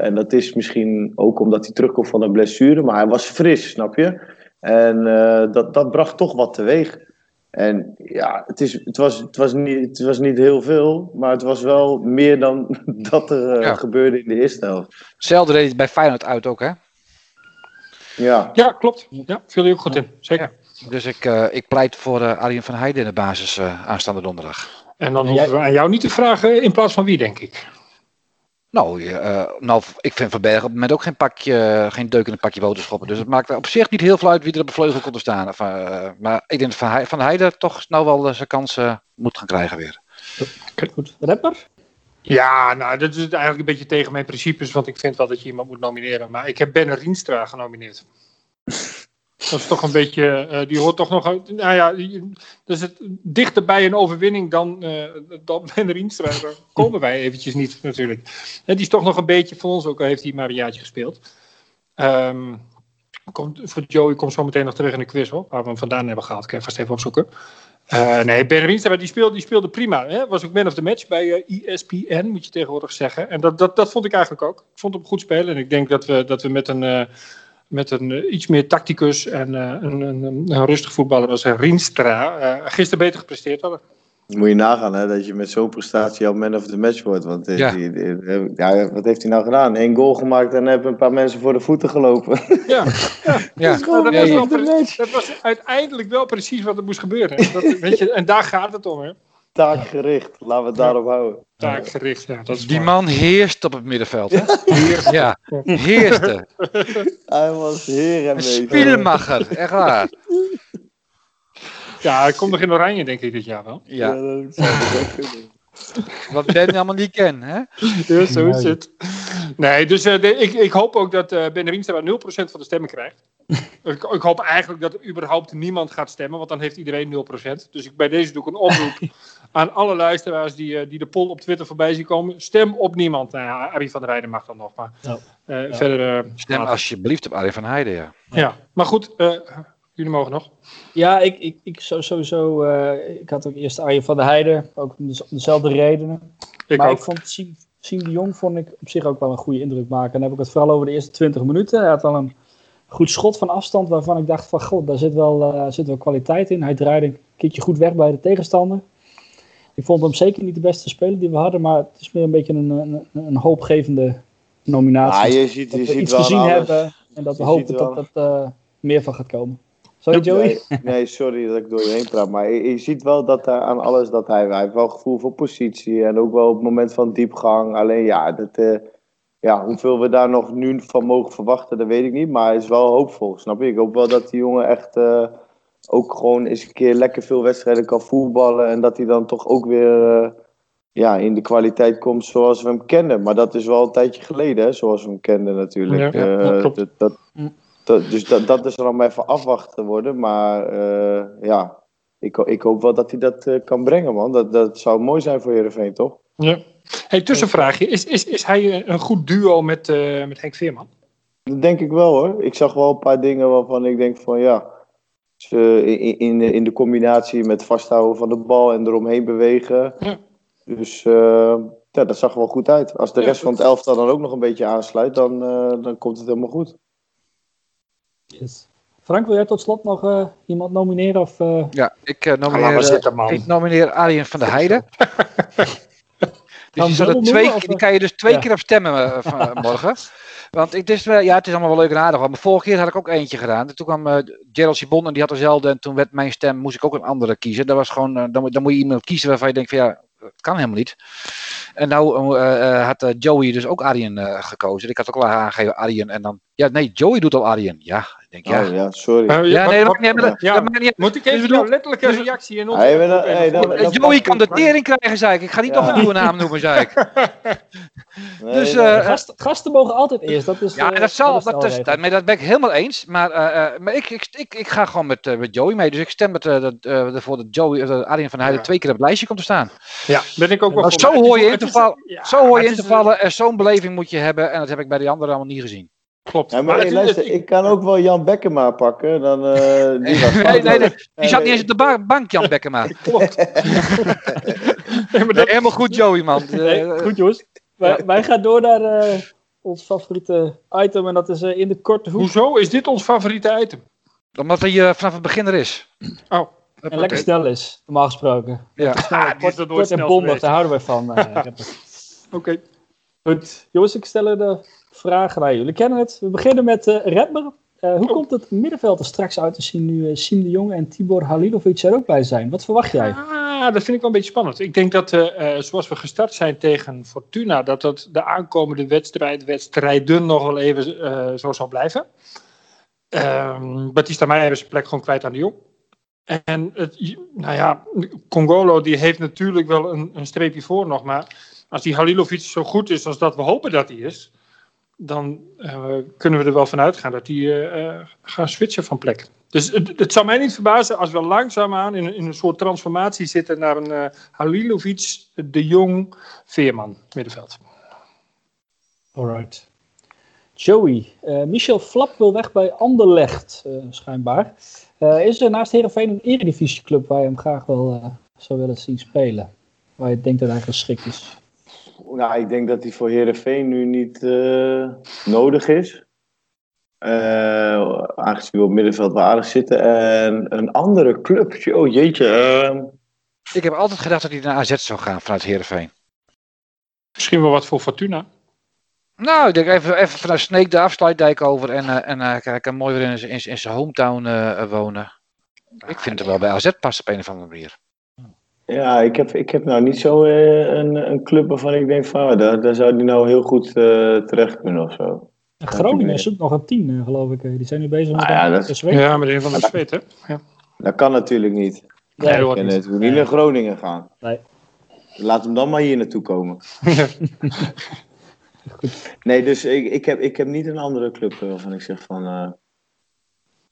en dat is misschien ook omdat hij terugkomt van een blessure, maar hij was fris, snap je? En dat, dat bracht toch wat teweeg. En ja, het, is, het, was, het, was niet, het was niet heel veel, maar het was wel meer dan dat er eh, Ja. gebeurde in de eerste helft. Hetzelfde deed hij bij Feyenoord uit ook, hè? Ja. Ja, klopt. Ja, viel je ook goed in. Zeker. Dus ik, eh, ik pleit voor eh Arjen van Heijden in de basis eh, aanstaande donderdag. En dan En hoeven we aan jou niet te vragen in plaats van wie, denk ik. Nou, eh, nou, ik vind Van Bergen op het moment ook geen, pakje, geen deuk in een pakje boterschoppen. Dus het maakt op zich niet heel veel uit wie er op de vleugel komt te staan. Of, eh, maar ik denk dat Van, Heij- van Heijden toch nou wel eh, zijn kansen moet gaan krijgen weer. Goed. Rapper? Ja, nou, dat is eigenlijk een beetje tegen mijn principes, want ik vind wel dat je iemand moet nomineren. Maar ik heb Ben Rienstra genomineerd. Dat is toch een beetje, eh, die hoort toch nog, nou ja, dat is het dichter bij een overwinning dan, eh dan Ben Rienstra. Daar komen wij eventjes niet natuurlijk. En die is toch nog een beetje, voor ons ook al heeft hij maar een jaartje gespeeld. Ehm, komt, voor Joey komt zo meteen nog terug in de quiz hoor, waar we hem vandaan hebben gehaald. Ik ga vast even opzoeken. Eh, nee, Ben Rienstra, die speelde, die speelde prima. Hè? Was ook man of the match bij eh, ESPN, moet je tegenwoordig zeggen. En dat, dat, dat vond ik eigenlijk ook. Ik vond hem goed spelen. En ik denk dat we, dat we met een, eh, met een eh, iets meer tacticus en eh, een, een, een, rustig voetballer als Rienstra eh, gisteren beter gepresteerd hadden. Moet je nagaan hè, dat je met zo'n prestatie al man of the match wordt. Want Ja. die- die- ja, wat heeft hij nou gedaan? Eén goal gemaakt en hebben een paar mensen voor de voeten gelopen. Ja, Ja, Nou, dat, was wel dat was uiteindelijk wel precies wat er moest gebeuren. Dat, weet je, en daar gaat het om, hè? Taakgericht, laten we het daarop houden. Taakgericht, ja. Dat is die man heerst op het middenveld. Hè? Ja, heerste. Hij was heer en Een meester. spielmacher, echt waar. Ja, hij komt nog in Oranje, denk ik, dit jaar wel. Ja, dat zou ik ook kunnen. wat Ben allemaal niet ken. Hè? Ja, zo is Nee. het. Nee, dus eh, de- ik, ik hoop ook dat eh Ben Rienstra 0% van de stemmen krijgt. ik, ik hoop eigenlijk dat er überhaupt niemand gaat stemmen, want dan heeft iedereen 0%. Dus ik, bij deze doe ik een oproep aan alle luisteraars die, eh, die de poll op Twitter voorbij zien komen. Stem op niemand. Nou ja, Arie van der Weijden mag dan nog, maar Ja. eh, Ja. verder... eh, Stem alsjeblieft op Arjen van Heijden. Ja. Ja, maar goed, eh, jullie mogen nog. Ja, ik, ik, ik sowieso. eh, ik had ook eerst Arjen van der Heijden. Ook om de- om dezelfde redenen. Ik maar ook. ik vond Siem, Siem de Jong vond ik op zich ook wel een goede indruk maken. En dan heb ik het vooral over de eerste 20 minuten. Hij had al een goed schot van afstand waarvan ik dacht van god, daar zit wel, eh, zit wel kwaliteit in. Hij draaide een keertje goed weg bij de tegenstander. Ik vond hem zeker niet de beste speler die we hadden, maar het is meer een beetje een, een, een hoopgevende nominatie. Ah, je ziet, dat je we ziet iets wel gezien alles. hebben en dat we Je hopen dat dat eh, meer van gaat komen. Sorry Joey? Nee, nee, sorry dat ik door je heen praat. Maar je, je ziet wel dat hij aan alles dat hij, hij heeft wel gevoel voor positie. En ook wel op het moment van diepgang. Alleen ja, dat, eh, ja, hoeveel we daar nog nu van mogen verwachten, dat weet ik niet. Maar hij is wel hoopvol, snap je? Ik hoop wel dat die jongen echt eh, ook gewoon eens een keer lekker veel wedstrijden kan voetballen. En dat hij dan toch ook weer eh, ja, in de kwaliteit komt zoals we hem kennen. Maar dat is wel een tijdje geleden, hè, zoals we hem kenden natuurlijk. Ja, ja, Eh, dat, dat, Mm. dat- dus dat, dat is er allemaal even afwachten worden. Maar eh, ja, ik, ik hoop wel dat hij dat kan brengen, man. Dat, dat zou mooi zijn voor Heerenveen, toch? Ja. Hey, tussenvraagje. Is, is, is hij een goed duo met, met Henk Veerman? Dat denk ik wel, hoor. Ik zag wel een paar dingen waarvan ik denk van, ja... ze- in, in, in de combinatie met vasthouden van de bal en eromheen bewegen. Ja. Dus eh, ja, dat zag er wel goed uit. Als de Ja, rest van het elftal dan ook nog een beetje aansluit, dan, eh, dan komt het helemaal goed. Yes. Frank, wil jij tot slot nog uh, iemand nomineren? Of, uh... Ja, ik, uh, nomineer, zitten, ik nomineer Arjen van der Heijden. dus die, twee, die kan je dus twee ja. keer op stemmen van, morgen. Want het is, ja, het is allemaal wel leuk en aardig. Maar vorige keer had ik ook eentje gedaan. En toen kwam uh, Gerald Sibon en die had dezelfde. En toen werd mijn stem, moest ik ook een andere kiezen. Dat was gewoon, uh, dan, dan moet je iemand kiezen waarvan je denkt van ja, dat kan helemaal niet. En nou uh, had Joey dus ook Arjen gekozen. Ik had ook al aangegeven Arjen. En dan, ja nee, Joey doet al Arjen. Ja, ik denk ja. Oh, ja, sorry. ja, nee, ja. dat niet Moet ik even dus een letterlijke reactie in onze... Hey, Joey kan de tering krijgen, zei ik. Ik ga niet nog een nieuwe naam noemen, zei ik. Nee, dus, uh, Gasten, gasten mogen altijd eerst. Dat is, ja, eh, dat zal. Dat, is, dat, dat ben ik helemaal eens. Maar, maar ik, ik, ik, ik ga gewoon met, uh, met Joey mee. Dus ik stem met, dat, ervoor dat Joey, uh, Arjen van Heijden Ja. twee keer op het lijstje komt te staan. Ja, ben ik ook wel zo hoor je te is- vallen. ja, Zo hoor je in te vallen. En zo'n beleving moet je hebben. En dat heb ik bij die anderen allemaal niet gezien. Klopt. Ja, maar hey, luister, ik kan ook wel Jan Bekkema pakken. Dan, eh, die was Nee, nee, nee. Die zat niet eens op de ba- bank, Jan Bekkema. Klopt. Nee, maar dat- Helemaal goed, Joey, man. Nee, Eh, goed jongens. Wij, wij gaan door naar eh, ons favoriete item. En dat is in de korte hoek. Hoezo is dit ons favoriete item? Omdat hij uh, vanaf het begin er is. Oh, En lekker snel is, normaal gesproken. Ja. Snel, Ah, kort, en snel bondig, geweest. daar houden wij van. eh, oké. Goed, jongens, ik stel de vragen naar jullie. Kennen het. We beginnen met eh Redmer. Eh, hoe Oh. komt het middenveld er straks uit te zien nu eh, Siem de Jong en Tibor Halilovic er ook bij zijn? Wat verwacht jij? Ah, dat vind ik wel een beetje spannend. Ik denk dat, eh, eh, zoals we gestart zijn tegen Fortuna, dat dat de aankomende wedstrijd, wedstrijden nog wel even eh, zo zal blijven. Ehm Batista Meijer is zijn plek gewoon kwijt aan de Jong. En het, nou ja, Congolo die heeft natuurlijk wel een, een streepje voor nog, maar als die Halilovic zo goed is als dat we hopen dat hij is, dan eh, kunnen we er wel van uitgaan dat eh, eh, gaan switchen van plek. Dus het, het zou mij niet verbazen als we langzaamaan in, in een soort transformatie zitten naar een Halilovic, De Jong, Veerman middenveld. Alright. Joey, Michel Flap wil weg bij Anderlecht, schijnbaar. Eh, is er naast Heerenveen een eredivisieclub waar je hem graag wel eh, zou willen zien spelen? Waar je denkt dat hij geschikt is? Nou, ik denk dat hij voor Herenveen nu niet eh, nodig is. Eh, aangezien we op middenveld wel aardig zitten. En een andere club, oh jeetje. ehm, Ik heb altijd gedacht dat hij naar AZ zou gaan vanuit Heerenveen. Misschien wel wat voor Fortuna. Nou, ik denk even, even vanuit Sneek de afsluitdijk over en, eh, en eh, hij kan mooi weer in, zijn- in, zijn- in zijn hometown eh, wonen. Ik vind het wel bij AZ passen op een of andere manier. ja, ik heb, ik heb nou niet zo eh, een, een club waarvan ik denk van, ah, daar, daar zou die nou heel goed eh, terecht kunnen of zo. En Groningen zoekt nog een eh, geloof ik. Die zijn nu bezig met Ah, ja, een dat is- SW. Ja, meneer Van der Zweet, hè? Ja. Dat kan natuurlijk niet. Nee, dat kan niet. natuurlijk niet naar Groningen gaan. Nee. Laat hem dan maar hier naartoe komen. Nee, dus ik, ik, heb, ik heb niet een andere club eh, waarvan ik zeg van... eh,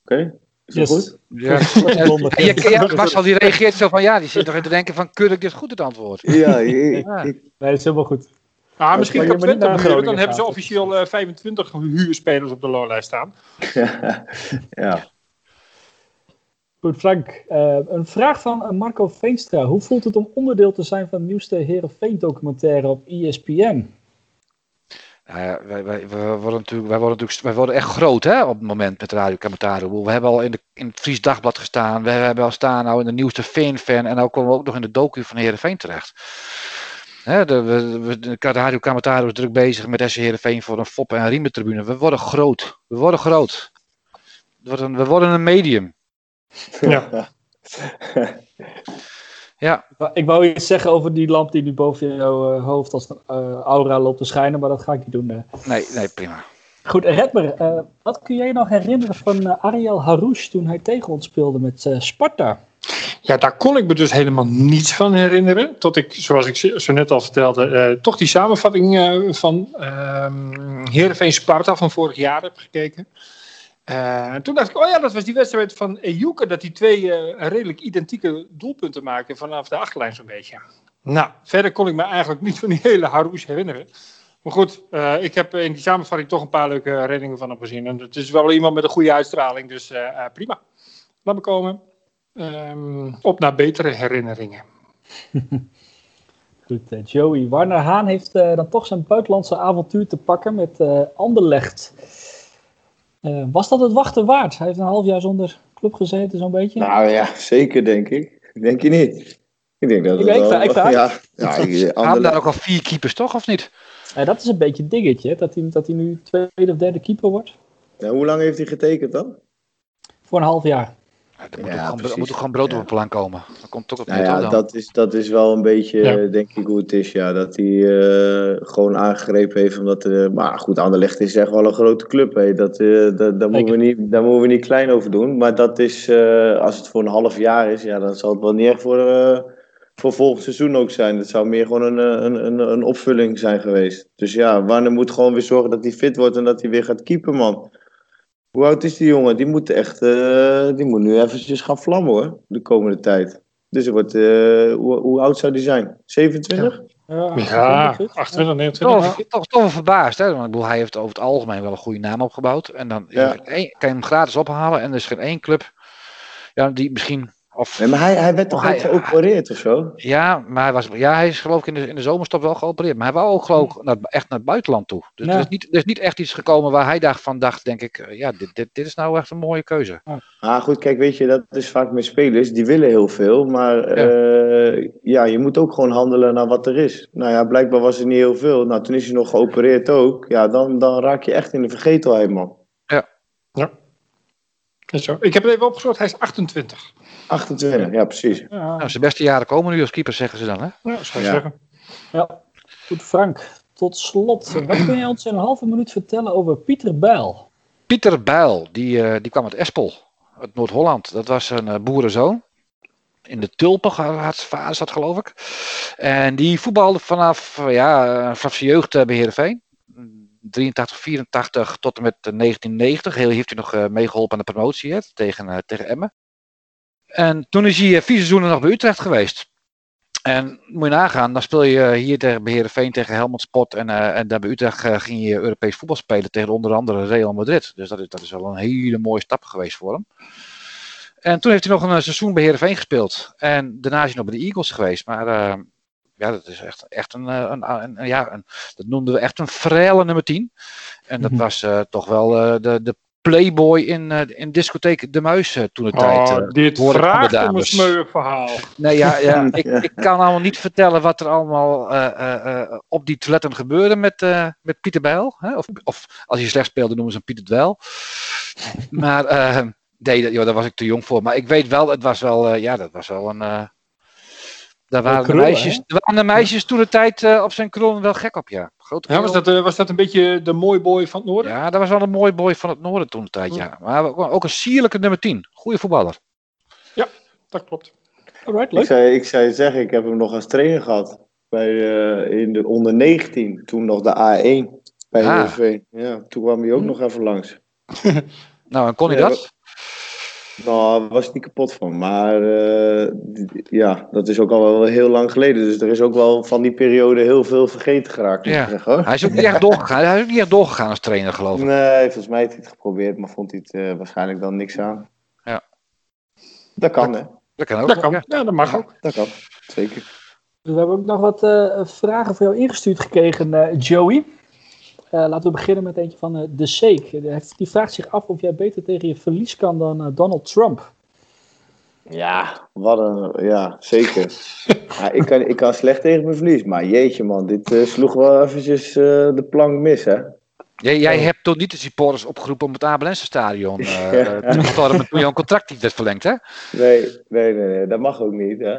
Oké, is dat Yes. goed? Ja. En je, ja, Marcel die reageert zo van ja, die zit nog in te denken van keur ik dit goed het antwoord. Ja, ik, Ja. ik- Nee, dat is helemaal goed. Ah, misschien kan Twente dan hebben ze officieel eh, 25 huurspelers op de loonlijst staan. ja. Goed, Frank. eh, een vraag van eh, Marco Veenstra. Hoe voelt het om onderdeel te zijn van de nieuwste Heerenveen-documentaire op E ESPN? Ja, wij, wij, wij worden natuurlijk, wij, worden natuurlijk, wij worden echt groot hè, op het moment met Radio Kamataru. We hebben al in, de, in het Fries Dagblad gestaan. We hebben al staan nou in de nieuwste Veen-fan. En nu komen we ook nog in de docu van Heerenveen terecht. Hè, de, we, we, de Radio Kamataru is druk bezig met SC Heerenveen voor een fop- en riementribune. We worden groot. We worden groot. Het wordt een- we worden een medium. Ja. Ja, Ik wou iets zeggen over die lamp die nu boven jouw eh, hoofd als een eh, aura loopt te schijnen, maar dat ga ik niet doen. eh. nee, nee, prima. Goed, Redmer, eh, wat kun jij nog herinneren van Ariel Harouche toen hij tegen ons speelde met eh, Sparta? Ja, daar kon ik me dus helemaal niets van herinneren. Tot ik, zoals ik zo net al vertelde, eh, toch die samenvatting eh, van ehm Heerenveen Sparta van vorig jaar heb gekeken. Eh, en toen dacht ik, oh ja, dat was die wedstrijd van Ejuke, dat die twee eh, redelijk identieke doelpunten maakten vanaf de achterlijn zo'n beetje. Nou, verder kon ik me eigenlijk niet van die hele Harouche herinneren. Maar goed, eh, ik heb in die samenvatting toch een paar leuke reddingen van hem gezien. En het is wel iemand met een goede uitstraling, dus eh, eh, prima. Laat me komen. Ehm, op naar betere herinneringen. Goed, eh, Joey. Warner Haan heeft eh, dan toch zijn buitenlandse avontuur te pakken met eh Anderlecht. Uh, was dat het wachten waard? Hij heeft een half jaar zonder club gezeten, zo'n beetje. Nou ja, zeker denk ik. Denk je niet? Ik denk dat ik het weet, wel... ik vraag. Ja, ja, Hij had daar ook al vier keepers, toch? Of niet? Ja, dat is een beetje een dingetje, dat hij, dat hij nu tweede of derde keeper wordt. Ja, hoe lang heeft hij getekend dan? Voor een half jaar. Ja, er moet, Ja, precies. moet ook gewoon brood Ja. op het plan komen. Dat komt toch op Nou ja, dan. dat is, dat is wel een beetje, Ja. denk ik, hoe het is. Ja, dat hij eh, gewoon aangegrepen heeft. Omdat, eh, maar goed, Anderlecht is echt wel een grote club. Hè. Dat, eh, dat, daar, moeten we niet, daar moeten we niet klein over doen. Maar dat is, eh, als het voor een half jaar is, ja, dan zal het wel niet echt voor, eh, voor volgend seizoen ook zijn. Dat zou meer gewoon een, een, een, een opvulling zijn geweest. Dus ja, Warner moet gewoon weer zorgen dat hij fit wordt en dat hij weer gaat keepen, man. Hoe oud is die jongen? Die moet echt, eh, die moet nu eventjes gaan vlammen hoor, de komende tijd. Dus er wordt, eh, hoe, hoe oud zou die zijn? 27? Ja, Ja, 28, 28, 29. Toch, toch, verbaasd, hè? Want ik bedoel, hij heeft over het algemeen wel een goede naam opgebouwd. En dan Ja. kan je hem gratis ophalen en er is geen één club ja, die misschien. Of, Nee, maar hij, hij werd toch ook hij- geopereerd of zo? ja, maar hij, was, ja, hij is geloof ik in de, in de zomerstop wel geopereerd. Maar hij wou ook geloof ik naar, echt naar het buitenland toe. Dus Ja. er, is niet, er is niet echt iets gekomen waar hij dacht van dacht, denk ik, eh, ja, dit, dit, dit is nou echt een mooie keuze. Ah, goed, kijk, weet je, dat is vaak met spelers. Die willen heel veel, maar ja. ja, je moet ook gewoon handelen naar wat er is. Nou ja, blijkbaar was er niet heel veel. Nou, toen is hij nog geopereerd ook. Ja, dan, dan raak je echt in de vergetelheid, man. Is zo. Ik heb het even opgezocht, hij is 28. 28, ja, precies. Ja. Nou, zijn beste jaren komen nu als keeper, zeggen ze dan. Hè? Ja, zou je Ja. zeggen. Ja. Goed, Frank. Tot slot, wat kun je ons in een halve minuut vertellen over Pieter Bijl? Pieter Bijl, die, eh, die kwam uit Espel, uit Noord-Holland. Dat was een eh, boerenzoon. In de Tulpen had zijn vader zat, geloof ik. En die voetbalde vanaf, eh, ja, vanaf zijn jeugd bij Heerenveen. 83, 84 tot en met eh, 1990. Heel heeft hij nog eh, meegeholpen aan de promotie hè, tegen, eh, tegen Emmen. En toen is hij eh, vier seizoenen nog bij Utrecht geweest. En moet je nagaan, dan speel je hier tegen bij Heerenveen tegen Helmond Sport. En, eh, en daar bij Utrecht eh, ging je Europees voetbal spelen tegen onder andere Real Madrid. Dus dat is, dat is wel een hele mooie stap geweest voor hem. En toen heeft hij nog een seizoen bij Heerenveen gespeeld. En daarna is hij nog bij de Eagles geweest. Maar ja, dat is echt, echt een, een, een, een- ja, een, dat noemden we echt een frele nummer 10. En dat Mhm. was toch wel de, de playboy in, eh, in discotheek De Muis eh, toen de tijd. Oh, eh, dit vraagt om een smeuig verhaal. Nee, ja, ja, ik, ik kan allemaal niet vertellen wat er allemaal eh, eh, eh, op die toiletten gebeurde met, eh, met Pieter Bijl. Hè? Of, of als hij slecht speelde, noemen ze hem Pieter Dwel. Maar nee, dat- joh, daar was ik te jong voor. Maar ik weet wel, het was wel, eh, ja, dat was wel een. Daar waren, de meisjes, er waren de meisjes toen de tijd eh, op zijn kroon wel gek op, ja. Grote Ja, was, dat, eh, was dat een beetje de mooi boy van het noorden? Ja, dat was wel een mooi boy van het noorden toen de tijd, ja. Maar ook- een sierlijke nummer 10. Goeie voetballer. Dat klopt. Alright, Ik zou, ik zou je zeggen, ik heb hem nog als trainer gehad. Bij, eh, in de onder 19, toen nog de A1 bij Ah. Heerenveen. Ja, toen kwam hij ook nog even langs. Nou, en kon hij Ja, dat? Nou, daar was ik niet kapot van. Maar eh, ja, dat is ook al wel heel lang geleden. Dus er is ook wel van die periode heel veel vergeten geraakt. Ja. zeggen, hoor. Hij is ook niet echt doorgegaan. Hij is ook niet echt doorgegaan als trainer, geloof ik. Nee, volgens mij heeft hij het geprobeerd, maar vond hij het eh, waarschijnlijk dan niks aan. Ja. Dat kan, hè? Dat kan ook. Dat kan. ja. Ja, dat mag ook. Dat kan. Zeker. We hebben ook nog wat eh, vragen voor jou ingestuurd gekregen, eh, Joey. Eh, laten we beginnen met eentje van eh, De Seek. Die heeft- Die vraagt zich af of jij beter tegen je verlies kan dan eh, Donald Trump. Ja, wat een... Ja, zeker. ja, ik, kan, ik kan slecht tegen mijn verlies. Maar jeetje, man. Dit eh, sloeg wel eventjes eh, de plank mis, hè? Jij, jij hebt toch niet de supporters opgeroepen om het Abelense stadion eh, Ja. te stormen toen jouw contract niet werd verlengd, hè? Nee, nee, nee, nee, dat mag ook niet. Hè?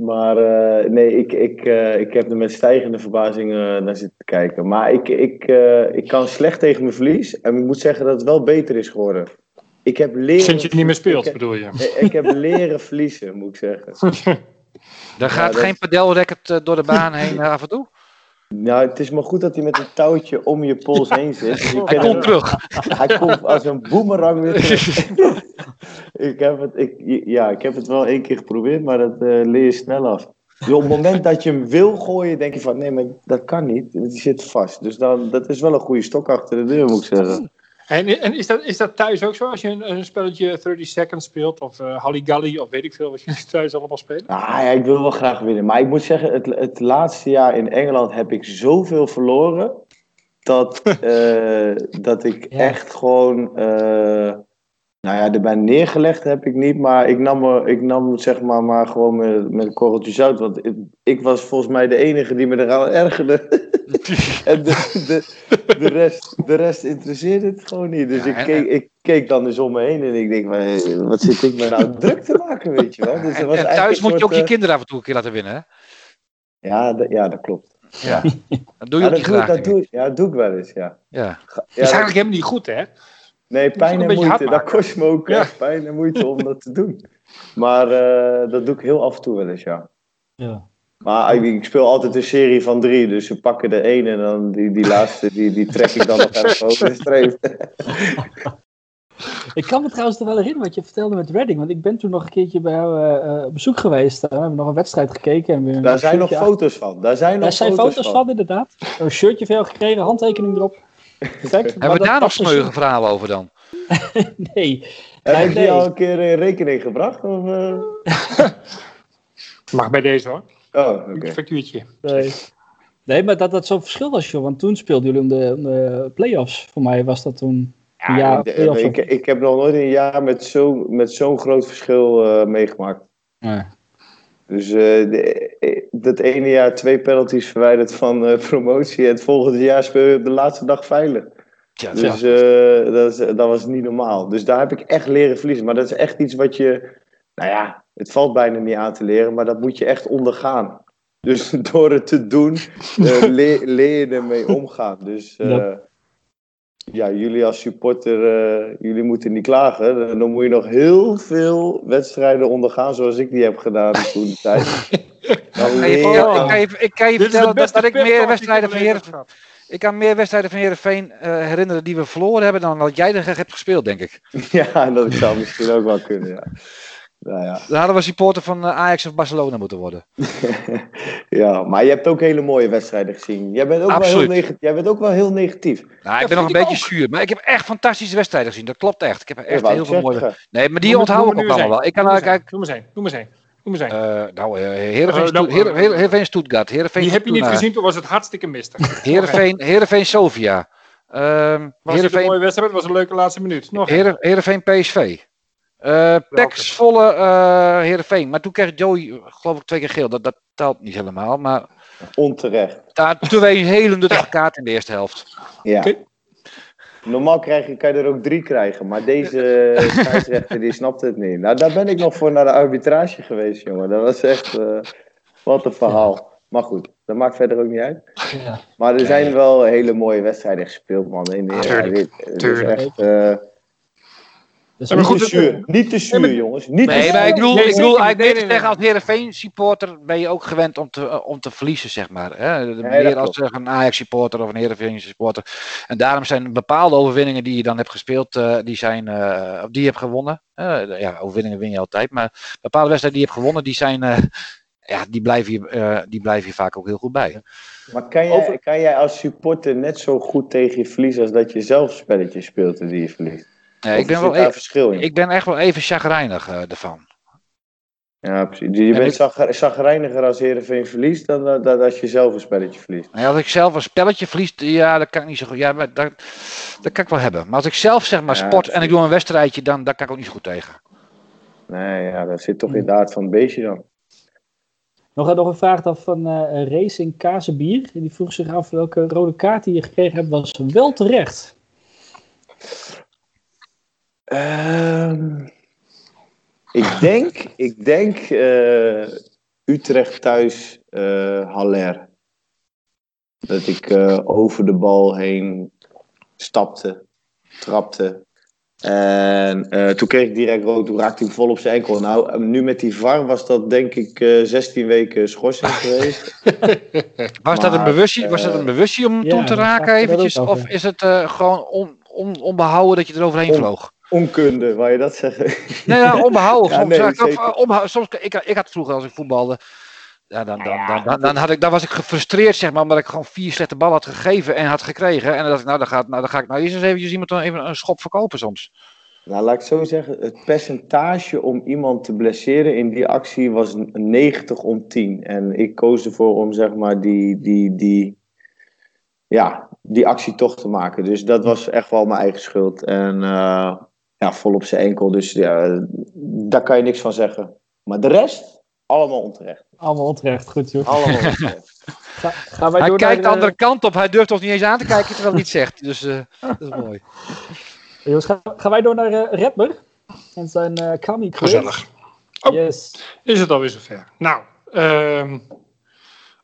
Maar eh, nee, ik, ik, eh, ik heb er met stijgende verbazing eh, naar zitten kijken. Maar ik, ik, eh, ik kan slecht tegen mijn verlies. En ik moet zeggen dat het wel beter is geworden. Ik heb leren... Sinds je het niet meer speelt, ik, bedoel je? ik, ik heb leren verliezen, moet ik zeggen. Er gaat dat- geen padelracket door de baan heen af en toe. Nou, het is maar goed dat hij met een touwtje om je pols heen zit. Dus Hij komt terug. Hij komt als een boemerang weer terug. ik, heb het, ik, ja, ik heb het wel één keer geprobeerd, maar dat eh, leer je snel af. Dus op het moment dat je hem wil gooien, denk je van nee, maar dat kan niet. Die zit vast. Dus dan, dat is wel een goede stok achter de deur, moet ik zeggen. En, en is, dat, is dat thuis ook zo? Als je een, een spelletje 30 Seconds speelt, of uh, Halligalli, of weet ik veel wat jullie thuis allemaal spelen? Ah, ja, ik wil wel graag winnen. Maar ik moet zeggen, het, het laatste jaar in Engeland heb ik zoveel verloren. dat, eh, dat ik Ja. echt gewoon. eh, nou ja, erbij neergelegd heb ik niet, maar ik nam, me, ik nam zeg maar, maar gewoon met, met een korreltje zout. Want ik, ik was volgens mij de enige die me eraan ergerde. en de, de, de, rest, de rest interesseerde het gewoon niet. Dus Ja, ik, keek, ik keek dan eens om me heen en ik denk, maar, eh, wat zit ik me nou druk te maken, weet je wel? Dus En, was en thuis moet je ook je eh, kinderen af en toe een keer laten winnen, hè? Ja, dat- ja, dat klopt. Ja. Dat doe je Ja, ook dat niet doe, graag. dat, doe, ja, dat doe ik wel eens, ja. Ja. Dat is eigenlijk helemaal niet goed, hè? Nee, pijn en moeite. Dat kost me ook Ja. pijn en moeite om dat te doen. Maar eh, dat doe ik heel af en toe wel eens, ja. Ja. Maar ik, ik speel altijd een serie van drie, dus ze pakken de ene en dan die, die laatste, die, die trek ik dan nog even over de streep. Ik kan me trouwens nog wel herinneren wat je vertelde met Redding. Want ik ben toen nog een keertje bij jou eh, eh, op bezoek geweest. Eh, we hebben nog een wedstrijd gekeken. En weer Daar zijn nog foto's van. Daar zijn nog Daar zijn foto's, foto's van, inderdaad. Een shirtje van jou gekregen, handtekening erop. Hebben we dat daar nog past dus- smeuïge verhalen over dan? Nee. Heb ik die al een keer in rekening gebracht? Of, eh? Mag bij deze hoor. Oh, oké. Een factuurtje. Nee. Nee, maar dat dat zo'n verschil was, joh. Want toen speelden jullie om de, om de play-offs. Voor mij was dat toen. Ja, Ja, ik, play-offs ik, ik heb nog nooit een jaar met zo'n met zo'n groot verschil eh, meegemaakt. Nee. Dus eh, de- eh, dat ene jaar twee penalties verwijderd van eh, promotie. En het volgende jaar speel je op de laatste dag veilig. Ja, Dus dat, is, dat was niet normaal. Dus daar heb ik echt leren verliezen. Maar dat is echt iets wat je. Nou ja, het valt bijna niet aan te leren, maar dat moet je echt ondergaan. Dus door het te doen, leer, leer je ermee omgaan. Dus Ja. Ja, jullie als supporter, eh, jullie moeten niet klagen. Dan moet je nog heel veel wedstrijden ondergaan zoals ik die heb gedaan toen de tijd. Dan Ik kan je ik kan je, vertellen dat, ik meer wedstrijden van Heerenveen... Ik kan meer wedstrijden van Heerenveen eh herinneren die we verloren hebben dan dat jij er hebt gespeeld, denk ik. Ja, dat zou misschien ook wel kunnen, ja. Nou ja. Dan hadden we supporter van eh, Ajax of Barcelona moeten worden. ja, maar je hebt ook hele mooie wedstrijden gezien. Jij bent ook, wel heel, negatief. Jij bent ook wel heel negatief. Nou, ik ben nog een beetje zuur, maar ik heb echt fantastische wedstrijden gezien. Dat klopt echt. Ik heb echt heel veel mooie... Nee, maar die Noem- onthoud noem ik ook allemaal wel. een. Ik kan Noem nou eens een. kijken... Noem eens een. Noem eens een. Noem eens een. eh nou, eh, Heerenveen, Eh, Stoet- nou, Heer- eh, Heer- Heerenveen Stuttgart, Heerenveen Die heb je niet Fortuna, gezien, toen was het hartstikke mistig. Heerenveen, Heerenveen Sofia. Ehm Was het een Heerenveen, mooie wedstrijd, was een leuke laatste minuut. Nog een. Heeren, Heerenveen PSV. Eh Pex volle eh Heerenveen. Maar toen kreeg Joey, geloof ik, twee keer geel. Dat, dat telt niet helemaal. Maar Onterecht. daar twee hele nuttige kaarten in de eerste helft. Ja. Oké. Normaal krijg je, kan je er ook drie krijgen, maar deze scheidsrechter die snapt het niet. Nou, daar ben ik nog voor naar de arbitrage geweest, jongen. Dat was echt, eh, wat een verhaal. Maar goed, dat maakt verder ook niet uit. Ja. Maar er zijn wel hele mooie wedstrijden gespeeld, man. In de, ja, Tuurlijk, dit, is tuurlijk. echt, eh, Dus maar niet goed, te zuur, niet te zuur, maar- jongens. Niet te Nee, zuur. maar ik bedoel, Nee, ik bedoel eigenlijk Nee, te zeggen als Heerenveen supporter ben je ook gewend om te, eh, om te verliezen, zeg maar. Hè? meer als klopt. eh, een Ajax supporter of een Heerenveen supporter. En daarom zijn bepaalde overwinningen die je dan hebt gespeeld, eh, die zijn, eh, of die je hebt gewonnen. Eh, ja, overwinningen win je altijd, maar bepaalde wedstrijden die je hebt gewonnen, die zijn, eh, ja, die blijven je, eh, die blijven je vaak ook heel goed bij. Maar kan jij, kan jij als supporter net zo goed tegen je verliezen als dat je zelf spelletjes speelt en die je verliest? Nee, ik ben wel even, verschil in? ik ben echt wel even chagrijnig eh, ervan. Ja, precies. Je En bent ik- zagrijniger als Heerenveen verliest dan, dan, dan als je zelf een spelletje verliest. Als ik zelf een spelletje verlies, ja, dat kan ik niet zo goed. Ja, maar dat, dat kan ik wel hebben. Maar als ik zelf zeg maar Ja, sport en ik doe een wedstrijdje, dan daar kan ik ook niet zo goed tegen. Nee, ja, dat zit toch in de aard van het beestje dan. Nog, nog een vraag dan van eh Racing Kazenbier. Die vroeg zich af welke rode kaart die je gekregen hebt, was wel terecht. Ehm, ik denk, ik denk eh, Utrecht thuis, eh Haller. Dat ik eh, over de bal heen stapte, trapte. En toen kreeg ik direct rood, toen raakte hij vol op zijn enkel. Nou, nu met die VAR was dat denk ik eh 16 weken schorsing geweest. Was, dat, een Maar, bewustzijn, was dat een bewustzijn om ja, toen te raken eventjes? Of is het gewoon on, on, onbehouden dat je er overheen On- vloog? Onkunde, wou je dat zeggen? Nee, ja, onbehouden. Ja, soms, nee, raak ik eh, onbehouden. soms, ik, ik had vroeger als ik voetbalde, ja, dan, dan, dan, dan, dan, had ik, dan was ik gefrustreerd, zeg maar, omdat ik gewoon vier slechte ballen had gegeven en had gekregen. En dan dacht ik, nou, dan, gaat, nou, dan ga ik nou eerst eens eventjes iemand dan even een schop verkopen soms. Nou, laat ik zo zeggen, het percentage om iemand te blesseren in die actie was n- 90 om 10. En ik koos ervoor om zeg maar die, die, die, ja, die actie toch te maken. Dus dat was echt wel mijn eigen schuld. En eh, ja, vol op zijn enkel. Dus ja, daar kan je niks van zeggen. Maar de rest, allemaal onterecht. Allemaal onterecht, goed joh. Allemaal onterecht. Ga, gaan wij Hij door kijkt de eh, andere kant op. Hij durft toch niet eens aan te kijken terwijl hij het zegt. Dus eh, dat is mooi. jongens, gaan, gaan wij door naar eh Redmer en zijn eh Kami. Gezellig. Oh. Yes. Is het alweer zover? Nou, ehm,